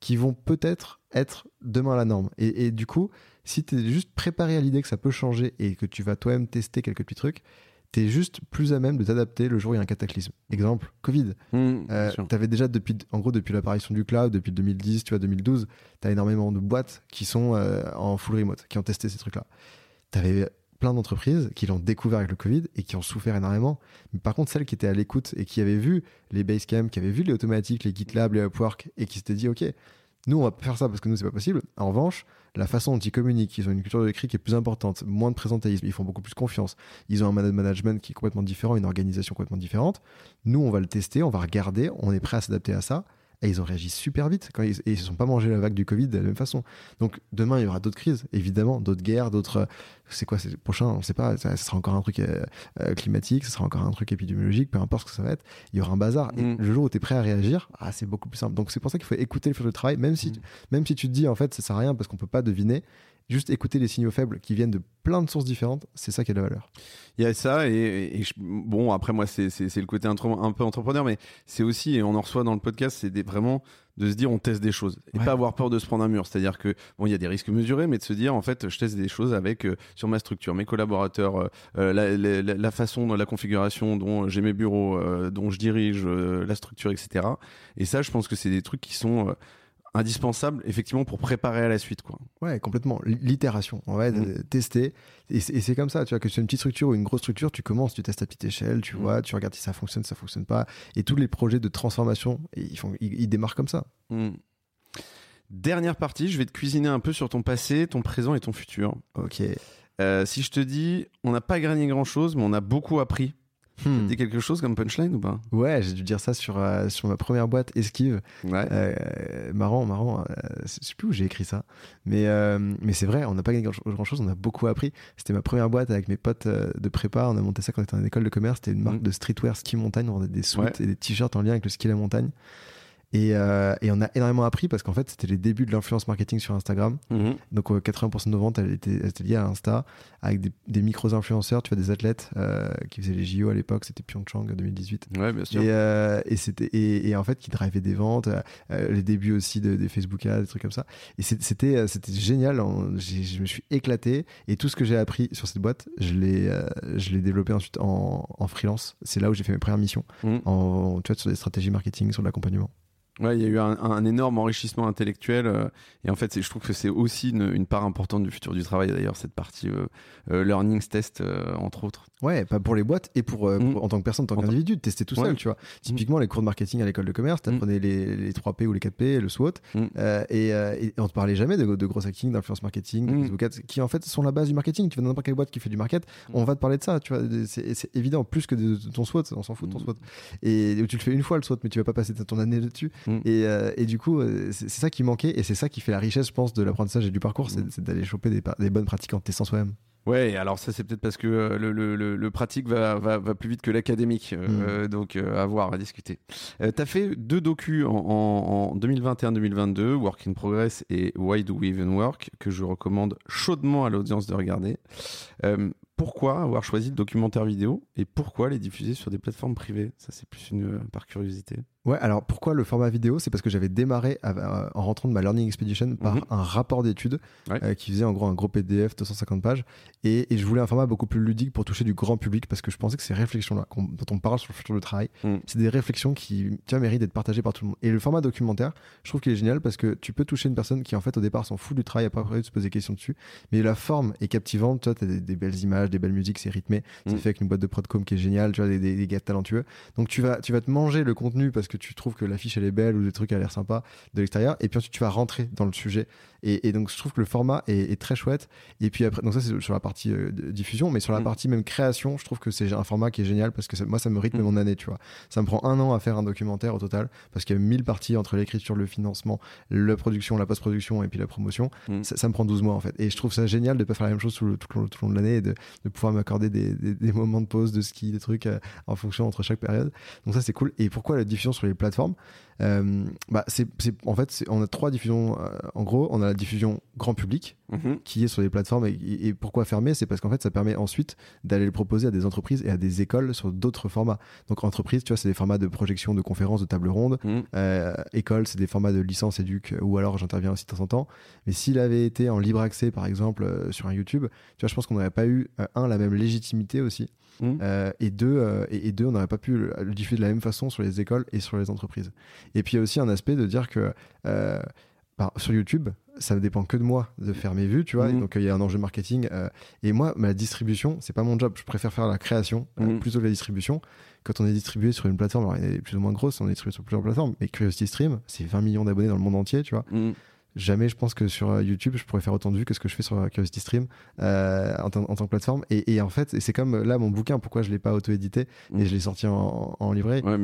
[SPEAKER 1] qui vont peut-être être demain la norme. Et, et du coup, si tu es juste préparé à l'idée que ça peut changer et que tu vas toi-même tester quelques petits trucs, tu juste plus à même de t'adapter le jour où il y a un cataclysme. Exemple, Covid. Mmh, euh, tu avais déjà, depuis, en gros, depuis l'apparition du cloud, depuis 2010, tu vois, 2012, tu as énormément de boîtes qui sont euh, en full remote, qui ont testé ces trucs-là. Tu avais plein d'entreprises qui l'ont découvert avec le Covid et qui ont souffert énormément. Mais par contre, celles qui étaient à l'écoute et qui avaient vu les Basecamp, qui avaient vu les automatiques, les GitLab, les Upwork et qui s'étaient dit, OK, nous, on va faire ça parce que nous, c'est pas possible. En revanche, la façon dont ils communiquent, ils ont une culture de l'écrit qui est plus importante, moins de présentéisme, ils font beaucoup plus confiance. Ils ont un management qui est complètement différent, une organisation complètement différente. Nous, on va le tester, on va regarder, on est prêt à s'adapter à ça. Et ils ont réagi super vite quand ils, et ils se sont pas mangé la vague du Covid de la même façon. Donc demain, il y aura d'autres crises, évidemment, d'autres guerres, d'autres. C'est quoi c'est le prochain On ne sait pas. Ça, sera encore un truc euh, euh, climatique, ce sera encore un truc épidémiologique, peu importe ce que ça va être. Il y aura un bazar. Et mm. le jour où tu es prêt à réagir, ah, c'est beaucoup plus simple. Donc c'est pour ça qu'il faut écouter le futur du travail, même si, mm. même si tu te dis en fait ça sert à rien parce qu'on peut pas deviner juste écouter les signaux faibles qui viennent de plein de sources différentes, c'est ça qui a de la valeur.
[SPEAKER 2] Il y a ça, et, bon, après, moi, c'est le côté un, peu entrepreneur, mais c'est aussi, et on en reçoit dans le podcast, c'est vraiment de se dire on teste des choses et pas avoir peur de se prendre un mur. C'est-à-dire que, bon, il y a des risques mesurés, mais de se dire, en fait, je teste des choses avec, euh, sur ma structure, mes collaborateurs, euh, euh, la, la, la, façon, la configuration dont j'ai mes bureaux, dont je dirige, la structure, etc. Et ça, je pense que c'est des trucs qui sont indispensable effectivement pour préparer à la suite quoi.
[SPEAKER 1] Ouais, complètement. L'itération, on va mm. tester et c'est comme ça, tu vois que c'est une petite structure ou une grosse structure, tu commences, tu testes à petite échelle, tu mm. vois, tu regardes si ça fonctionne, ça fonctionne pas et tous les projets de transformation, ils font ils, démarrent comme ça. Mm.
[SPEAKER 2] Dernière partie, je vais te cuisiner un peu sur ton passé, ton présent et ton futur.
[SPEAKER 1] OK.
[SPEAKER 2] Euh, si je te dis, on n'a pas gagné grand chose, mais on a beaucoup appris Hmm. quelque chose comme punchline ou pas?
[SPEAKER 1] Ouais, j'ai dû dire ça sur, euh, sur ma première boîte Esquive.
[SPEAKER 2] Ouais.
[SPEAKER 1] Euh, marrant, marrant. Euh, je sais plus où j'ai écrit ça. Mais, mais c'est vrai, on n'a pas gagné grand chose, on a beaucoup appris. C'était ma première boîte avec mes potes de prépa. On a monté ça quand on était en école de commerce. C'était une marque hmm. de streetwear ski montagne. On vendait des suites et des t-shirts en lien avec le ski à la montagne. Euh, et, on a énormément appris parce qu'en fait, c'était les débuts de l'influence marketing sur Instagram. Mhm. Donc, 80% de nos ventes, elles étaient, liées à Insta, avec des, micros-influenceurs, tu vois, des athlètes euh, qui faisaient les JO à l'époque, c'était Pyeongchang 2018.
[SPEAKER 2] Ouais, bien sûr.
[SPEAKER 1] Et, euh, c'était, et, en fait, qui drivaient des ventes, les débuts aussi de, des Facebook ads, des trucs comme ça. Et c'était, c'était génial. je me suis éclaté. Et tout ce que j'ai appris sur cette boîte, je l'ai, je l'ai développé ensuite en, freelance. C'est là où j'ai fait mes premières missions, mhm. en, tu vois, sur des stratégies marketing, sur l'accompagnement.
[SPEAKER 2] Ouais, il y a eu un, énorme enrichissement intellectuel. Euh, et en fait, je trouve que c'est aussi une, part importante du futur du travail, d'ailleurs, cette partie euh, euh, learning test, entre autres.
[SPEAKER 1] Ouais, pas pour les boîtes et pour, mm. en tant que personne, en tant qu'individu, de tester tout seul, tu vois. Typiquement, les cours de marketing à l'école de commerce, tu apprenais mm. les, les, 3P ou les 4P, le SWOT. Mm. Et, et, on te parlait jamais de, de gros hacking, d'influence marketing, qui en fait sont la base du marketing. Tu vas dans n'importe quelle boîte qui fait du market, on va te parler de ça, tu vois. C'est évident, plus que de, ton SWOT, on s'en fout de ton SWOT. Et tu le fais une fois, le SWOT, mais tu vas pas passer ton année dessus. Et, et du coup, euh, c'est ça qui manquait et c'est ça qui fait la richesse, je pense, de l'apprentissage et du parcours, c'est mm. d'aller choper des, des, bonnes pratiques en testant soi-même.
[SPEAKER 2] Ouais, alors ça c'est peut-être parce que euh, le, le, le, pratique va, va, va, plus vite que l'académique, euh, mm. donc à voir, à discuter. tu as fait deux docus en, en, 2021-2022, Work in Progress et Why Do We Even Work, que je recommande chaudement à l'audience de regarder. pourquoi avoir choisi le documentaire vidéo et pourquoi les diffuser sur des plateformes privées? Ça c'est plus une par curiosité.
[SPEAKER 1] Ouais, alors pourquoi le format vidéo? C'est parce que j'avais démarré euh, en rentrant de ma Learning Expedition par mhm. un rapport d'études euh, qui faisait en gros un gros PDF 250 pages et, je voulais un format beaucoup plus ludique pour toucher du grand public parce que je pensais que ces réflexions-là dont on parle sur le futur du travail, mhm. c'est des réflexions qui méritent d'être partagées par tout le monde. Et le format documentaire, je trouve qu'il est génial parce que tu peux toucher une personne qui en fait au départ s'en fout du travail, a pas prévu de se poser des questions dessus, mais la forme est captivante. Tu as des, des, belles images, des belles musiques, c'est rythmé, c'est mhm. fait avec une boîte de prodcom qui est géniale, tu vois, des, des, gars talentueux. Donc tu vas, tu vas te manger le contenu parce que tu trouves que l'affiche elle est belle ou des trucs à l'air sympa de l'extérieur. Et puis ensuite tu vas rentrer dans le sujet. Et, donc je trouve que le format est, très chouette. Et puis après donc ça c'est sur la partie euh, diffusion mais sur la mm. partie même création je trouve que c'est un format qui est génial parce que moi ça me rythme mm. mon année tu vois. Ça me prend un an à faire un documentaire au total parce qu'il y a mille parties entre l'écriture le financement la production la post-production et puis la promotion. Mm. ça, me prend 12 mois en fait. Et je trouve ça génial de pas faire la même chose tout le, tout le, long de l'année et de, pouvoir m'accorder des, des, moments de pause de ski des trucs euh, en fonction entre chaque période. Donc ça c'est cool. Et pourquoi la diffusion sur les plateformes bah c'est, en fait, on a trois diffusions. Euh, en gros, on a la diffusion grand public mhm. qui est sur les plateformes. Et, pourquoi fermer? C'est parce qu'en fait, ça permet ensuite d'aller le proposer à des entreprises et à des écoles sur d'autres formats. Donc, entreprise, tu vois, c'est des formats de projection, de conférences, de table ronde. Mhm. Euh, école, c'est des formats de licence éduc ou alors j'interviens aussi de temps en temps. Mais s'il avait été en libre accès, par exemple, sur un YouTube, tu vois, je pense qu'on n'aurait pas eu, un, la même légitimité aussi. Mhm. et deux, et, deux, on n'aurait pas pu le, le diffuser de la même façon sur les écoles et sur les entreprises. Et puis il y a aussi un aspect de dire que euh, par- sur YouTube, ça ne dépend que de moi de faire mes vues, tu vois.
[SPEAKER 2] Mhm.
[SPEAKER 1] Donc, euh, il y a un enjeu marketing. euh, et moi, ma distribution, c'est pas mon job. Je préfère faire la création
[SPEAKER 2] Mhm.
[SPEAKER 1] plutôt que la distribution. Quand on est distribué sur une plateforme, alors elle est plus ou moins grosse, on est distribué sur plusieurs plateformes. Mais Curiosity Stream, c'est 20 millions d'abonnés dans le monde entier, tu vois.
[SPEAKER 2] Mm.
[SPEAKER 1] Jamais je pense que sur euh, YouTube, je pourrais faire autant de vues que ce que je fais sur euh, Curiosity Stream euh, en, tant- en tant que plateforme. Et, et en fait, c'est comme euh, là mon bouquin, pourquoi je l'ai pas auto-édité et je l'ai sorti en, en librairie.
[SPEAKER 2] Ouais,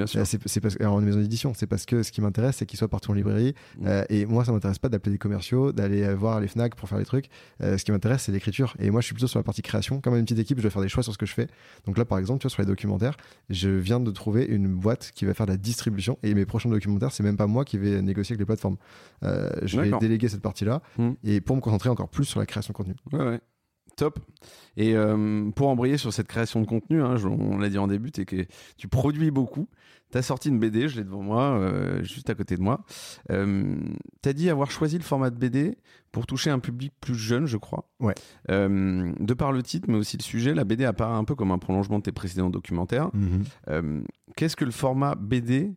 [SPEAKER 1] C'est parce en maison d'édition, c'est parce que ce qui m'intéresse, c'est qu'il soit partout en librairie.
[SPEAKER 2] Mm.
[SPEAKER 1] Euh, et moi, ça m'intéresse pas d'appeler des commerciaux, d'aller voir les Fnac pour faire les trucs. Euh, ce qui m'intéresse, c'est l'écriture. Et moi, je suis plutôt sur la partie création. Comme une petite équipe, je dois faire des choix sur ce que je fais. Donc là, par exemple, tu vois, sur les documentaires, je viens de trouver une boîte qui va faire de la distribution. Et mes prochains documentaires, c'est même pas moi qui vais négocier avec les plateformes. Je vais. Déléguer cette partie-là
[SPEAKER 2] Mm.
[SPEAKER 1] et pour me concentrer encore plus sur la création de contenu.
[SPEAKER 2] Ouais, ouais. Top. Et euh, pour embrayer sur cette création de contenu, hein, je- on l'a dit en début, que tu produis beaucoup. Tu as sorti une BD, je l'ai devant moi, euh, juste à côté de moi. Euh, tu as dit avoir choisi le format de BD pour toucher un public plus jeune, je crois.
[SPEAKER 1] Ouais.
[SPEAKER 2] Euh, de par le titre, mais aussi le sujet, la BD apparaît un peu comme un prolongement de tes précédents documentaires. Euh, Qu'est-ce que le format BD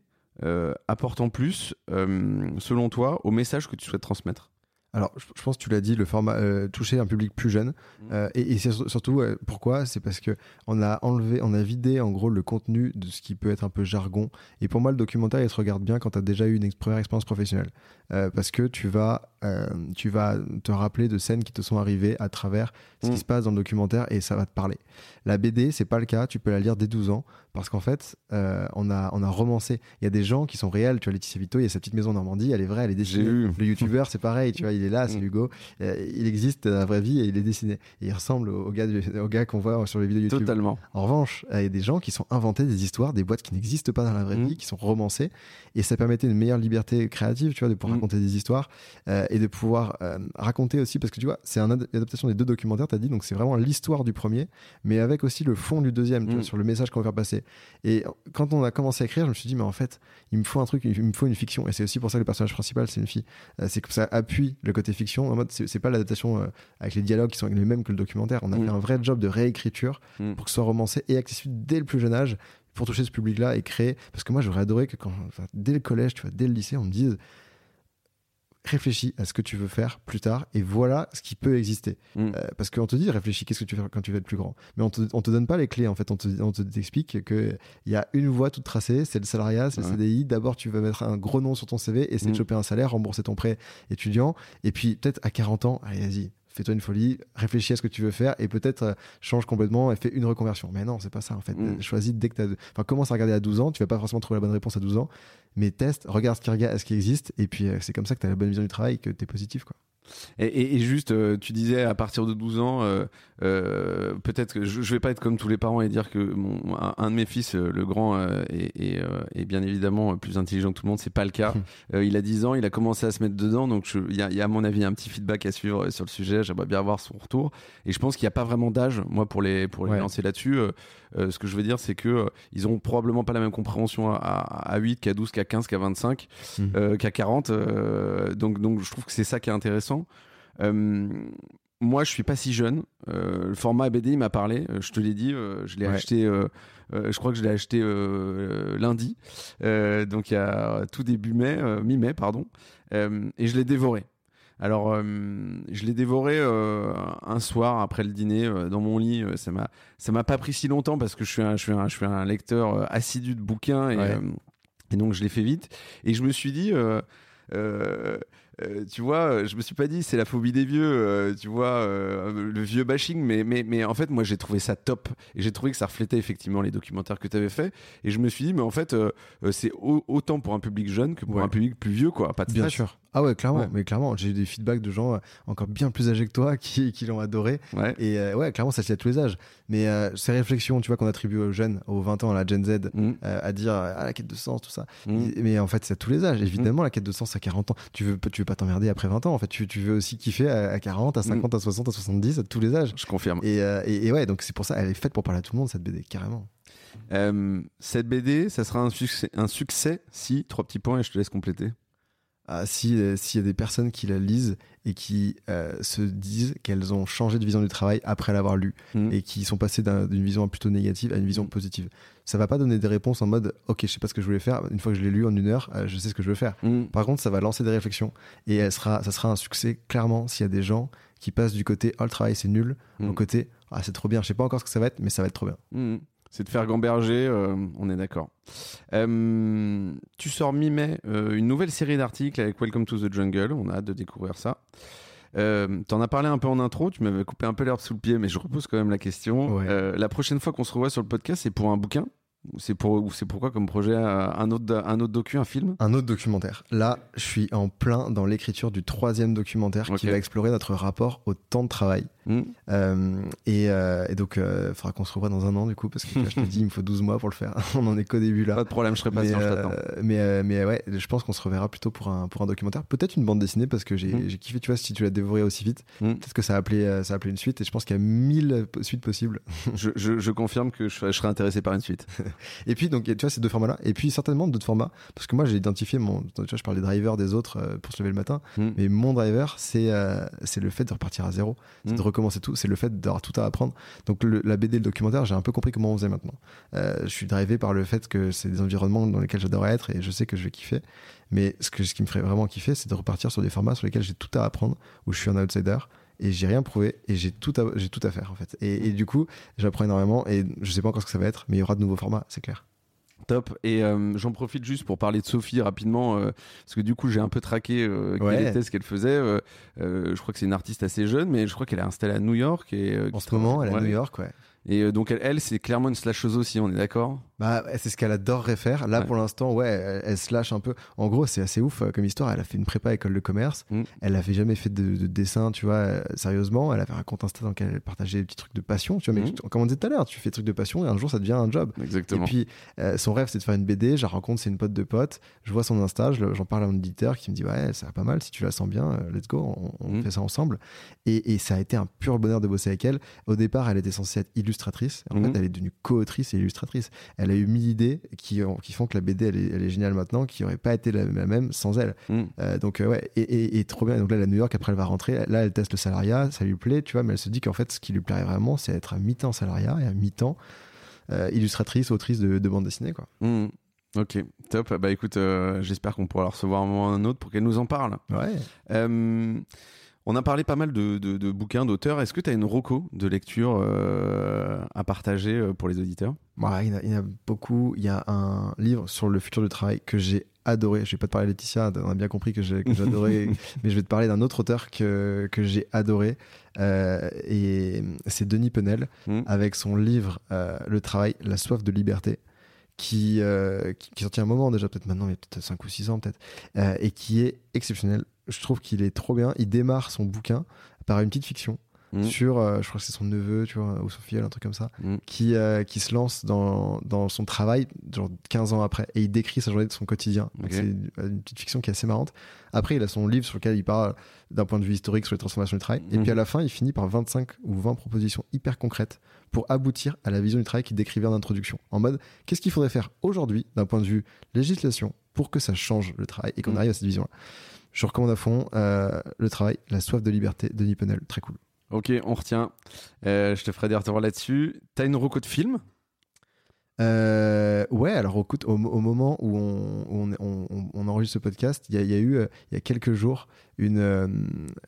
[SPEAKER 2] apporte en plus, euh, selon toi, au message que tu souhaites transmettre?
[SPEAKER 1] Alors, je, pense que tu l'as dit, le format euh, toucher un public plus jeune.
[SPEAKER 2] Mhm.
[SPEAKER 1] Euh, et et c'est sur- surtout, euh, pourquoi? C'est parce que on a enlevé, on a vidé en gros le contenu de ce qui peut être un peu jargon. Et pour moi, le documentaire, il se regarde bien quand tu as déjà eu une ex- première expérience professionnelle. Euh, parce que tu vas, euh, tu vas te rappeler de scènes qui te sont arrivées à travers ce qui se passe dans le documentaire et ça va te parler. La BD, c'est pas le cas. Tu peux la lire dès 12 ans parce qu'en fait, euh, on, a, on a romancé. Il y a des gens qui sont réels. Tu vois, Laetitia Vito, il y a sa petite maison en Normandie, elle est vraie, elle est dessinée. Le youtubeur, c'est pareil, tu vois, il est là, c'est
[SPEAKER 2] Mm.
[SPEAKER 1] Hugo. Euh, il existe dans la vraie vie et il est dessiné. Et il ressemble au, au gars, au gars qu'on voit sur les vidéos YouTube.
[SPEAKER 2] Totalement.
[SPEAKER 1] En revanche, euh, il y a des gens qui sont inventés des histoires, des boîtes qui n'existent pas dans la vraie
[SPEAKER 2] Mm.
[SPEAKER 1] vie, qui sont romancées. Et ça permettait une meilleure liberté créative, tu vois, de pouvoir
[SPEAKER 2] Mm.
[SPEAKER 1] raconter des histoires euh, et de pouvoir raconter aussi, parce que tu vois, c'est ad- une adaptation des deux documentaires, tu as dit, donc c'est vraiment l'histoire du premier, mais avec aussi le fond du deuxième, tu vois, sur le message qu'on veut faire passer. Et quand on a commencé à écrire, je me suis dit, mais en fait, il me faut un truc, il me faut une fiction. Et c'est aussi pour ça que le personnage principal, c'est une fille. Euh, c'est que ça appuie le côté fiction. En mode, c'est pas l'adaptation euh, avec les dialogues qui sont les mêmes que le documentaire. On a
[SPEAKER 2] Mm.
[SPEAKER 1] fait un vrai job de réécriture
[SPEAKER 2] Mm.
[SPEAKER 1] pour que ce soit romancé et accessible dès le plus jeune âge pour toucher ce public-là et créer. Parce que moi, j'aurais adoré que quand, enfin, dès le collège, tu vois, dès le lycée, on me dise réfléchis à ce que tu veux faire plus tard et voilà ce qui peut exister.
[SPEAKER 2] Mm.
[SPEAKER 1] Euh, parce qu'on te dit réfléchis, qu'est-ce que tu veux faire quand tu vas être plus grand? Mais on te, on te donne pas les clés en fait. On te, on te explique qu'il y a une voie toute tracée, c'est le salariat, c'est
[SPEAKER 2] Ouais.
[SPEAKER 1] le CDI. D'abord, tu vas mettre un gros nom sur ton CV, essayer
[SPEAKER 2] Mm.
[SPEAKER 1] de choper un salaire, rembourser ton prêt étudiant. Et puis peut-être à 40 ans, allez, vas-y. Fais-toi une folie, réfléchis à ce que tu veux faire et peut-être euh, change complètement et fais une reconversion. Mais non, c'est pas ça en fait.
[SPEAKER 2] Mm.
[SPEAKER 1] Choisis dès que tu as. Enfin, commence à regarder à 12 ans. Tu vas pas forcément trouver la bonne réponse à 12 ans, mais teste, regarde ce qui, regarde, ce qui existe et puis euh, c'est comme ça que tu as la bonne vision du travail et que tu es positif. Quoi.
[SPEAKER 2] Et, et- et juste, euh, tu disais à partir de 12 ans, euh, euh, peut-être que je, je vais pas être comme tous les parents et dire que mon, un, un de mes fils, le grand, est, bien évidemment plus intelligent que tout le monde. C'est pas le cas. Euh, il a 10 ans, il a commencé à se mettre dedans, donc il y, a, il y a à mon avis un petit feedback à suivre sur le sujet. J'aimerais bien avoir son retour. Et je pense qu'il n'y a pas vraiment d'âge, moi, pour les pour les
[SPEAKER 1] Ouais.
[SPEAKER 2] lancer là-dessus. Euh, ce que je veux dire, c'est que euh, ils ont probablement pas la même compréhension à, à, à 8 qu'à 12, qu'à 15, qu'à 25
[SPEAKER 1] Mhm.
[SPEAKER 2] euh, qu'à 40. euh, donc, donc, je trouve que c'est ça qui est intéressant. Moi, je suis pas si jeune. Le format BD, il m'a parlé. Je te l'ai dit. je l'ai
[SPEAKER 1] Ouais.
[SPEAKER 2] acheté. je crois que je l'ai acheté lundi. Donc, il y a tout début mai, mi-mai, pardon. Et je l'ai dévoré. Alors, euh, je l'ai dévoré euh, un soir après le dîner euh, dans mon lit. Ça m'a, ça m'a pas pris si longtemps parce que je suis un, je suis un, je suis un lecteur assidu de bouquins et,
[SPEAKER 1] Ouais.
[SPEAKER 2] et donc je l'ai fait vite. Et je me suis dit, euh, tu vois, je me suis pas dit c'est la phobie des vieux, euh, tu vois, euh, le vieux bashing, mais, mais, mais en fait, moi j'ai trouvé ça top et j'ai trouvé que ça reflétait effectivement les documentaires que tu avais fait. Et je me suis dit, mais en fait, c'est au- autant pour un public jeune que pour
[SPEAKER 1] Ouais.
[SPEAKER 2] un public plus vieux, quoi. Pas de
[SPEAKER 1] Bien sûr. Ah ouais, clairement.
[SPEAKER 2] Ouais.
[SPEAKER 1] Mais clairement, j'ai eu des feedbacks de gens euh, encore bien plus âgés que toi qui, qui l'ont adoré.
[SPEAKER 2] Ouais.
[SPEAKER 1] Et euh, ouais, clairement, ça se lit à tous les âges. Mais euh, ces réflexions, tu vois, qu'on attribue aux jeunes, aux 20 ans, à la Gen Z,
[SPEAKER 2] Mm,
[SPEAKER 1] euh, à dire ah, la quête de sens, tout ça.
[SPEAKER 2] mm.
[SPEAKER 1] Mais en fait, c'est à tous les âges. Évidemment, la quête de sens, à 40 ans. Tu veux, tu veux pas t'emmerder après 20 ans. En fait, tu, tu veux aussi kiffer à, à 40, à 50, à 60, à 70, à tous les âges.
[SPEAKER 2] Je confirme.
[SPEAKER 1] Et, et, et ouais, donc c'est pour ça, elle est faite pour parler à tout le monde, cette BD, carrément.
[SPEAKER 2] Cette BD, ça sera un succès, un succès si, trois petits points et je te laisse compléter.
[SPEAKER 1] Ah, si s'il y a des personnes qui la lisent et qui se disent qu'elles ont changé de vision du travail après l'avoir lu
[SPEAKER 2] Mm.
[SPEAKER 1] et qui sont passées d'un- d'une vision plutôt négative à une vision
[SPEAKER 2] Mm.
[SPEAKER 1] positive. Ça va pas donner des réponses en mode ok je sais pas ce que je voulais faire une fois que je l'ai lu en une heure euh, je sais ce que je veux faire.
[SPEAKER 2] Mm.
[SPEAKER 1] Par contre ça va lancer des réflexions et elle sera ça sera un succès clairement s'il y a des gens qui passent du côté oh le travail c'est nul au côté ah c'est trop bien je sais pas encore ce que ça va être mais ça va être trop bien.
[SPEAKER 2] C'est de faire gamberger, euh, on est d'accord. Euh, tu sors mi-mai euh, une nouvelle série d'articles avec Welcome to the Jungle, on a hâte de découvrir ça. T'en as parlé un peu en intro, tu m'avais coupé un peu l'herbe sous le pied, mais je repose quand même la question.
[SPEAKER 1] Ouais.
[SPEAKER 2] La prochaine fois qu'on se revoit sur le podcast, c'est pour un bouquin? Ou c'est pour, ou c'est pourquoi comme projet? Un autre, un autre docu, un film?
[SPEAKER 1] Un autre documentaire. Là je suis en plein dans l'écriture du troisième documentaire qui va explorer notre rapport au temps de travail.
[SPEAKER 2] Mhm.
[SPEAKER 1] Euh, et, euh, et donc, il faudra qu'on se revoie dans un an, du coup, parce que là, je te dis, il me faut 12 mois pour le faire. On en est qu'au début là.
[SPEAKER 2] Pas de problème, je serai patient, je
[SPEAKER 1] euh,
[SPEAKER 2] t'attends.
[SPEAKER 1] mais, euh, mais ouais, je pense qu'on se reverra plutôt pour un, pour un documentaire. Peut-être une bande dessinée, parce que j'ai j'ai kiffé, tu vois, si tu l'as dévoré aussi vite,
[SPEAKER 2] Mhm.
[SPEAKER 1] peut-être que ça a, appelé, euh, ça a appelé une suite. Et je pense qu'il y a mille suites possibles.
[SPEAKER 2] Je, je- je confirme que je, je serai intéressé par une suite.
[SPEAKER 1] Et puis, donc, tu vois, ces deux formats-là. Et puis, certainement d'autres formats, parce que moi, j'ai identifié mon. Tu vois, je parle des drivers des autres euh, pour se lever le matin. Mais mon driver, c'est euh, c'est le fait de repartir à zéro, c'est
[SPEAKER 2] Mm.
[SPEAKER 1] de tout, c'est le fait d'avoir tout à apprendre. Donc la BD, le documentaire, j'ai un peu compris comment on faisait maintenant. Euh, je suis drivé par le fait que c'est des environnements dans lesquels j'adorerais être et je sais que je vais kiffer. Mais ce, que, ce qui me ferait vraiment kiffer, c'est de repartir sur des formats sur lesquels j'ai tout à apprendre, où je suis un outsider et j'ai rien prouvé et j'ai tout, à, tout à faire en fait. Et, du coup, j'apprends énormément et je sais pas encore ce que ça va être, mais il y aura de nouveaux formats, c'est clair.
[SPEAKER 2] Top. Et euh, j'en profite juste pour parler de Sophie rapidement, euh, parce que du coup j'ai un peu traqué euh,
[SPEAKER 1] Ouais.
[SPEAKER 2] quelle était ce qu'elle faisait. Euh, je crois que c'est une artiste assez jeune, mais je crois qu'elle est installée à New York. Et,
[SPEAKER 1] En ce moment, elle est à. New York, ouais.
[SPEAKER 2] Et euh, donc elle, elle, c'est clairement une slasheuse aussi, on est d'accord?
[SPEAKER 1] Bah, c'est ce qu'elle adorerait faire. Là,
[SPEAKER 2] Ouais.
[SPEAKER 1] pour l'instant, ouais, elle, elle lâche un peu. En gros, c'est assez ouf euh, comme histoire. Elle a fait une prépa école de commerce.
[SPEAKER 2] Mm.
[SPEAKER 1] Elle avait jamais fait de, de dessin, tu vois, euh, sérieusement. Elle avait un compte Insta dans lequel elle partageait des petits trucs de passion, tu vois. Mais
[SPEAKER 2] Mm.
[SPEAKER 1] tu- comme on disait tout à l'heure, tu fais des trucs de passion et un jour, ça devient un job.
[SPEAKER 2] Exactement.
[SPEAKER 1] Et puis, euh, son rêve, c'est de faire une BD. Je la rencontre, c'est une pote de pote. Je vois son Insta, j'en parle à mon éditeur qui me dit Ouais, ça va pas mal. Si tu la sens bien, euh, let's go, on, on
[SPEAKER 2] Mm.
[SPEAKER 1] fait ça ensemble. Et, et ça a été un pur bonheur de bosser avec elle. Au départ, elle était censée être illustratrice. En
[SPEAKER 2] Mhm.
[SPEAKER 1] fait, elle est devenue co-autrice et illustratrice. Elle a eu mille idées qui, ont- qui font que la BD, elle est, elle est géniale maintenant, qui aurait pas été la, la même sans elle.
[SPEAKER 2] Mm.
[SPEAKER 1] Euh, donc, euh, ouais, et, et- et trop bien. Donc là, elle est à New York, après, elle va rentrer. Là, elle teste le salariat, ça lui plaît, tu vois, mais elle se dit qu'en fait, ce qui lui plairait vraiment, c'est être à mi-temps salariat et à mi-temps euh, illustratrice, autrice de, de bande dessinée, quoi.
[SPEAKER 2] Mm. Ok, top. Bah écoute, j'espère qu'on pourra la recevoir un moment ou un autre pour qu'elle nous en parle.
[SPEAKER 1] Ouais.
[SPEAKER 2] On a parlé pas mal de, de- de bouquins, d'auteurs. Est-ce que tu as une reco de lecture euh, à partager euh, pour les auditeurs?
[SPEAKER 1] Ouais, il, y en a, il y en a beaucoup. Il y a un livre sur le futur du travail que j'ai adoré. Je vais pas te parler de Laetitia, on a bien compris que j'ai adoré, mais je vais te parler d'un autre auteur que, que j'ai adoré. Euh, et c'est Denis Penel
[SPEAKER 2] Mm.
[SPEAKER 1] avec son livre euh, Le travail, la soif de liberté. Qui, euh, qui, qui est sorti un moment déjà, peut-être maintenant, il y a peut-être 5 ou 6 ans, peut-être, euh, et qui est exceptionnel. Je trouve qu'il est trop bien. Il démarre son bouquin par une petite fiction
[SPEAKER 2] Mm.
[SPEAKER 1] sur, euh, je crois que c'est son neveu, tu vois, ou son filleul, un truc comme ça,
[SPEAKER 2] Mm.
[SPEAKER 1] qui, euh, qui se lance dans, dans son travail, genre 15 ans après, et il décrit sa journée de son quotidien. C'est une, une petite fiction qui est assez marrante. Après, il a son livre sur lequel il parle d'un point de vue historique sur les transformations du travail. Et
[SPEAKER 2] Mhm.
[SPEAKER 1] puis à la fin, il finit par 25 ou 20 propositions hyper concrètes pour aboutir à la vision du travail qu'il décrivait en introduction. En mode, qu'est-ce qu'il faudrait faire aujourd'hui d'un point de vue législation pour que ça change le travail et qu'on
[SPEAKER 2] Mhm.
[SPEAKER 1] arrive à cette vision-là? Je recommande à fond euh, le travail, la soif de liberté, Denis Penel, très cool.
[SPEAKER 2] Ok, on retient. Euh, je te ferai des retours là-dessus. T'as une reco de film?
[SPEAKER 1] Euh, ouais, alors écoute, au, au moment où on, on, on- on enregistre ce podcast, il y, a- il y a eu, euh, il y a quelques jours, une. euh,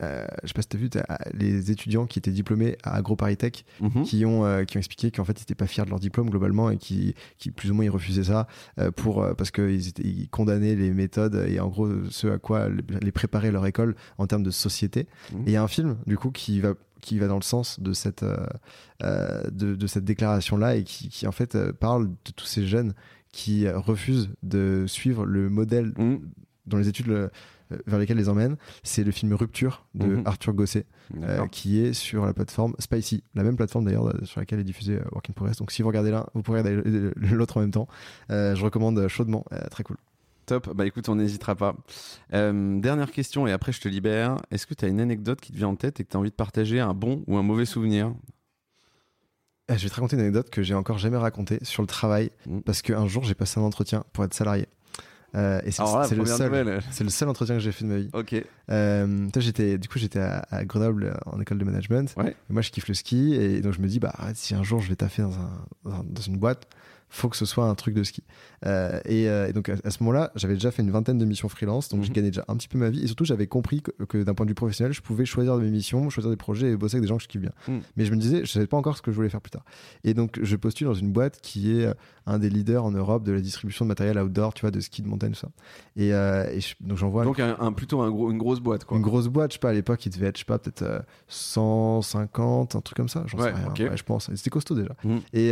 [SPEAKER 1] euh, je sais pas si t'as vu, les étudiants qui étaient diplômés à AgroParisTech
[SPEAKER 2] Mhm.
[SPEAKER 1] qui, ont, qui ont expliqué qu'en fait, ils n'étaient pas fiers de leur diplôme globalement et qui, qui plus ou moins, ils refusaient ça pour, parce qu'ils étaient- ils condamnaient les méthodes et en gros, ce à quoi les préparer leur école en termes de société.
[SPEAKER 2] Mhm.
[SPEAKER 1] Et il y a un film, du coup, qui va qui va dans le sens de cette euh, euh, de, de cette déclaration là et qui, qui en fait euh, parle de tous ces jeunes qui refusent de suivre le modèle
[SPEAKER 2] Mhm.
[SPEAKER 1] dont les études vers lesquelles les emmènent. C'est le film Rupture de
[SPEAKER 2] Mhm.
[SPEAKER 1] Arthur Gosset euh, qui est sur la plateforme Spicy la même plateforme d'ailleurs sur laquelle est diffusé Work in Progress. Donc si vous regardez l'un vous pourrez regarder l'autre en même temps. Je recommande chaudement très cool
[SPEAKER 2] Top. Bah écoute, on n'hésitera pas. Euh, dernière question et après je te libère. Est-ce que tu as une anecdote qui te vient en tête et que tu as envie de partager un bon ou un mauvais souvenir?
[SPEAKER 1] Euh, Je vais te raconter une anecdote que j'ai encore jamais racontée sur le travail
[SPEAKER 2] Mm.
[SPEAKER 1] parce qu'un jour j'ai passé un entretien pour être salarié Euh, et c'est le, seul, c'est le seul entretien que j'ai fait de ma vie.
[SPEAKER 2] Ok.
[SPEAKER 1] Euh, j'étais, du coup, j'étais à, Grenoble en école de management. Moi, je kiffe le ski et donc je me dis, bah, si un jour je vais taffer dans, un, dans une boîte, faut que ce soit un truc de ski. Euh, euh, et, donc à, ce moment-là, j'avais déjà fait une vingtaine de missions freelance, donc j'ai je mhm. gagnais déjà un petit peu ma vie. Et surtout, j'avais compris que, d'un point de vue professionnel, je pouvais choisir mes missions, choisir des projets et bosser avec des gens que je kiffe bien. Mhm. Mais je me disais, je savais pas encore ce que je voulais faire plus tard. Et donc, je postule dans une boîte qui est euh, un des leaders en Europe de la distribution de matériel outdoor, tu vois, de ski de montagne, tout ça. Et, donc j'envoie.
[SPEAKER 2] Donc un, plutôt un gros, une grosse boîte, quoi.
[SPEAKER 1] Une grosse boîte, je sais pas, à l'époque, il devait être, je sais pas, peut-être 150, un truc comme ça, j'en sais rien. je pense. C'était costaud déjà. Et,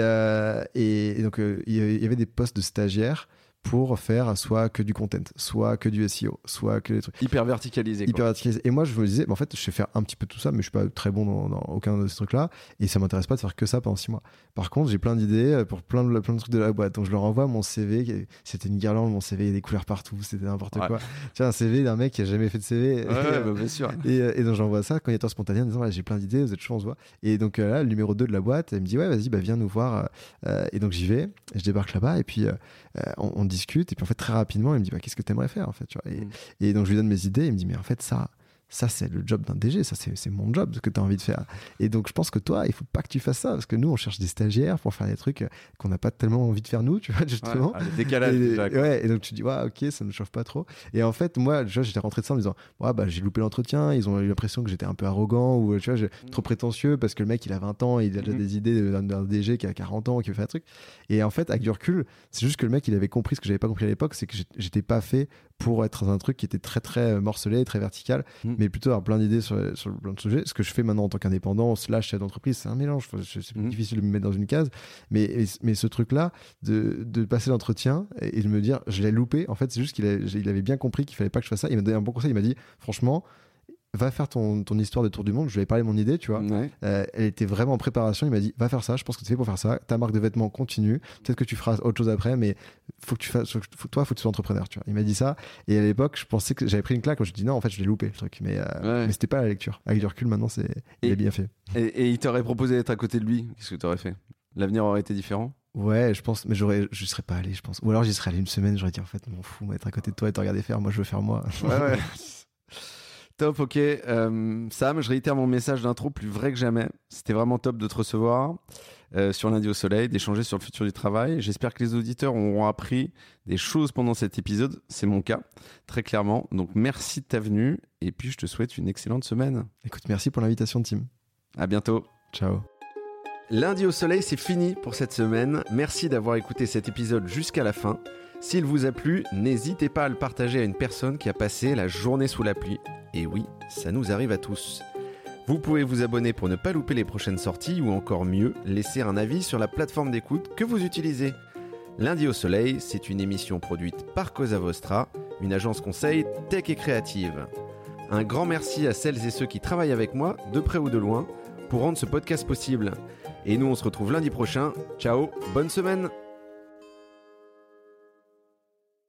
[SPEAKER 1] et, donc, il y avait des postes de stagiaires pour faire soit que du content, soit que du SEO, soit que des trucs.
[SPEAKER 2] Hyper verticalisé.
[SPEAKER 1] Hyper verticalisé. Et moi, je me disais, en fait, je sais faire un petit peu tout ça, mais je suis pas très bon dans, aucun de ces trucs-là. Et ça m'intéresse pas de faire que ça pendant six mois. Par contre, j'ai plein d'idées euh, pour plein de, plein de trucs de la boîte. Donc, je leur envoie mon CV. C'était une guirlande, mon CV, il y a des couleurs partout, c'était n'importe quoi. Tu vois, un CV d'un mec qui a jamais fait de CV.
[SPEAKER 2] Ouais, bah, bien sûr.
[SPEAKER 1] Et, euh, et donc, j'envoie ça, candidature spontanée, en disant, j'ai plein d'idées, vous êtes chaud, on se voit. Et donc, euh, là, le numéro 2 de la boîte, elle me dit, ouais, vas-y, bah, viens nous voir. et donc, j'y vais, je débarque là-bas, et puis, on, on, discute. Et puis, en fait, très rapidement, il me dit bah, Qu'est-ce que tu aimerais faire en fait tu vois et, mm. et, donc je lui donne mes idées. Il me dit Mais en fait, ça, ça c'est le job d'un DG, ça c'est mon job ce que tu as envie de faire. Et donc je pense que toi, il faut pas que tu fasses ça parce que nous on cherche des stagiaires pour faire des trucs qu'on n'a pas tellement envie de faire nous, tu vois justement.
[SPEAKER 2] Ouais, et,
[SPEAKER 1] ouais, et donc tu dis ouais, OK, ça me chauffe pas trop. Et en fait, moi, j'étais rentré de ça en me disant ouais, bah j'ai loupé l'entretien, ils ont eu l'impression que j'étais un peu arrogant ou tu vois, mm. trop prétentieux parce que le mec il a 20 ans, il a déjà mm. des idées d'un DG qui a 40 ans qui veut faire un truc. Et en fait, avec du recul, c'est juste que le mec il avait compris ce que j'avais pas compris à l'époque, c'est que j'étais pas fait pour être dans un truc qui était très très morcelé, très vertical, mm. mais plutôt avoir plein d'idées sur, sur plein de sujets. Ce que je fais maintenant en tant qu'indépendant, slash chef d'entreprise, c'est un mélange. C'est mmh. difficile de me mettre dans une case. Mais, mais ce truc-là, de, de, passer l'entretien et, de me dire, je l'ai loupé, en fait, c'est juste qu'il il avait bien compris qu'il fallait pas que je fasse ça. Il m'a donné un bon conseil. Il m'a dit, franchement, va faire ton, ton, histoire de tour du monde. Je lui ai parlé de mon idée, tu vois. Euh, elle était vraiment en préparation. Il m'a dit, va faire ça. Je pense que tu fait pour faire ça. Ta marque de vêtements continue. Peut-être que tu feras autre chose après, mais faut que tu fasses, faut, toi, faut que tu sois entrepreneur, tu vois. Il m'a dit ça. Et à l'époque, je pensais que j'avais pris une claque. Je me dit, non, en fait, je l'ai loupé, le truc. Mais, euh, mais c'était pas la lecture. Avec du recul, maintenant, c'est, il bien fait.
[SPEAKER 2] Et, et il t'aurait proposé d'être à côté de lui. Qu'est-ce que tu aurais fait? L'avenir aurait été différent?
[SPEAKER 1] Ouais, je pense, mais j'aurais, je serais pas allé, je pense. Ou alors j'y serais allé une semaine, j'aurais dit en fait, m'en fous, être à côté de toi et te regarder faire, moi je veux faire moi.
[SPEAKER 2] Ouais, ouais. Top, ok. Euh, Sam, je réitère mon message d'intro plus vrai que jamais. C'était vraiment top de te recevoir euh, sur Lundi au Soleil, d'échanger sur le futur du travail. J'espère que les auditeurs auront appris des choses pendant cet épisode. C'est mon cas, très clairement. Donc merci de ta venue et puis je te souhaite une excellente semaine.
[SPEAKER 1] Écoute, merci pour l'invitation, Tim.
[SPEAKER 2] À bientôt.
[SPEAKER 1] Ciao.
[SPEAKER 2] Lundi au Soleil, c'est fini pour cette semaine. Merci d'avoir écouté cet épisode jusqu'à la fin. S'il vous a plu, n'hésitez pas à le partager à une personne qui a passé la journée sous la pluie. Et oui, ça nous arrive à tous. Vous pouvez vous abonner pour ne pas louper les prochaines sorties ou encore mieux, laisser un avis sur la plateforme d'écoute que vous utilisez. Lundi au Soleil, c'est une émission produite par Cosa Vostra, une agence conseil tech et créative. Un grand merci à celles et ceux qui travaillent avec moi, de près ou de loin, pour rendre ce podcast possible. Et nous, on se retrouve lundi prochain. Ciao, bonne semaine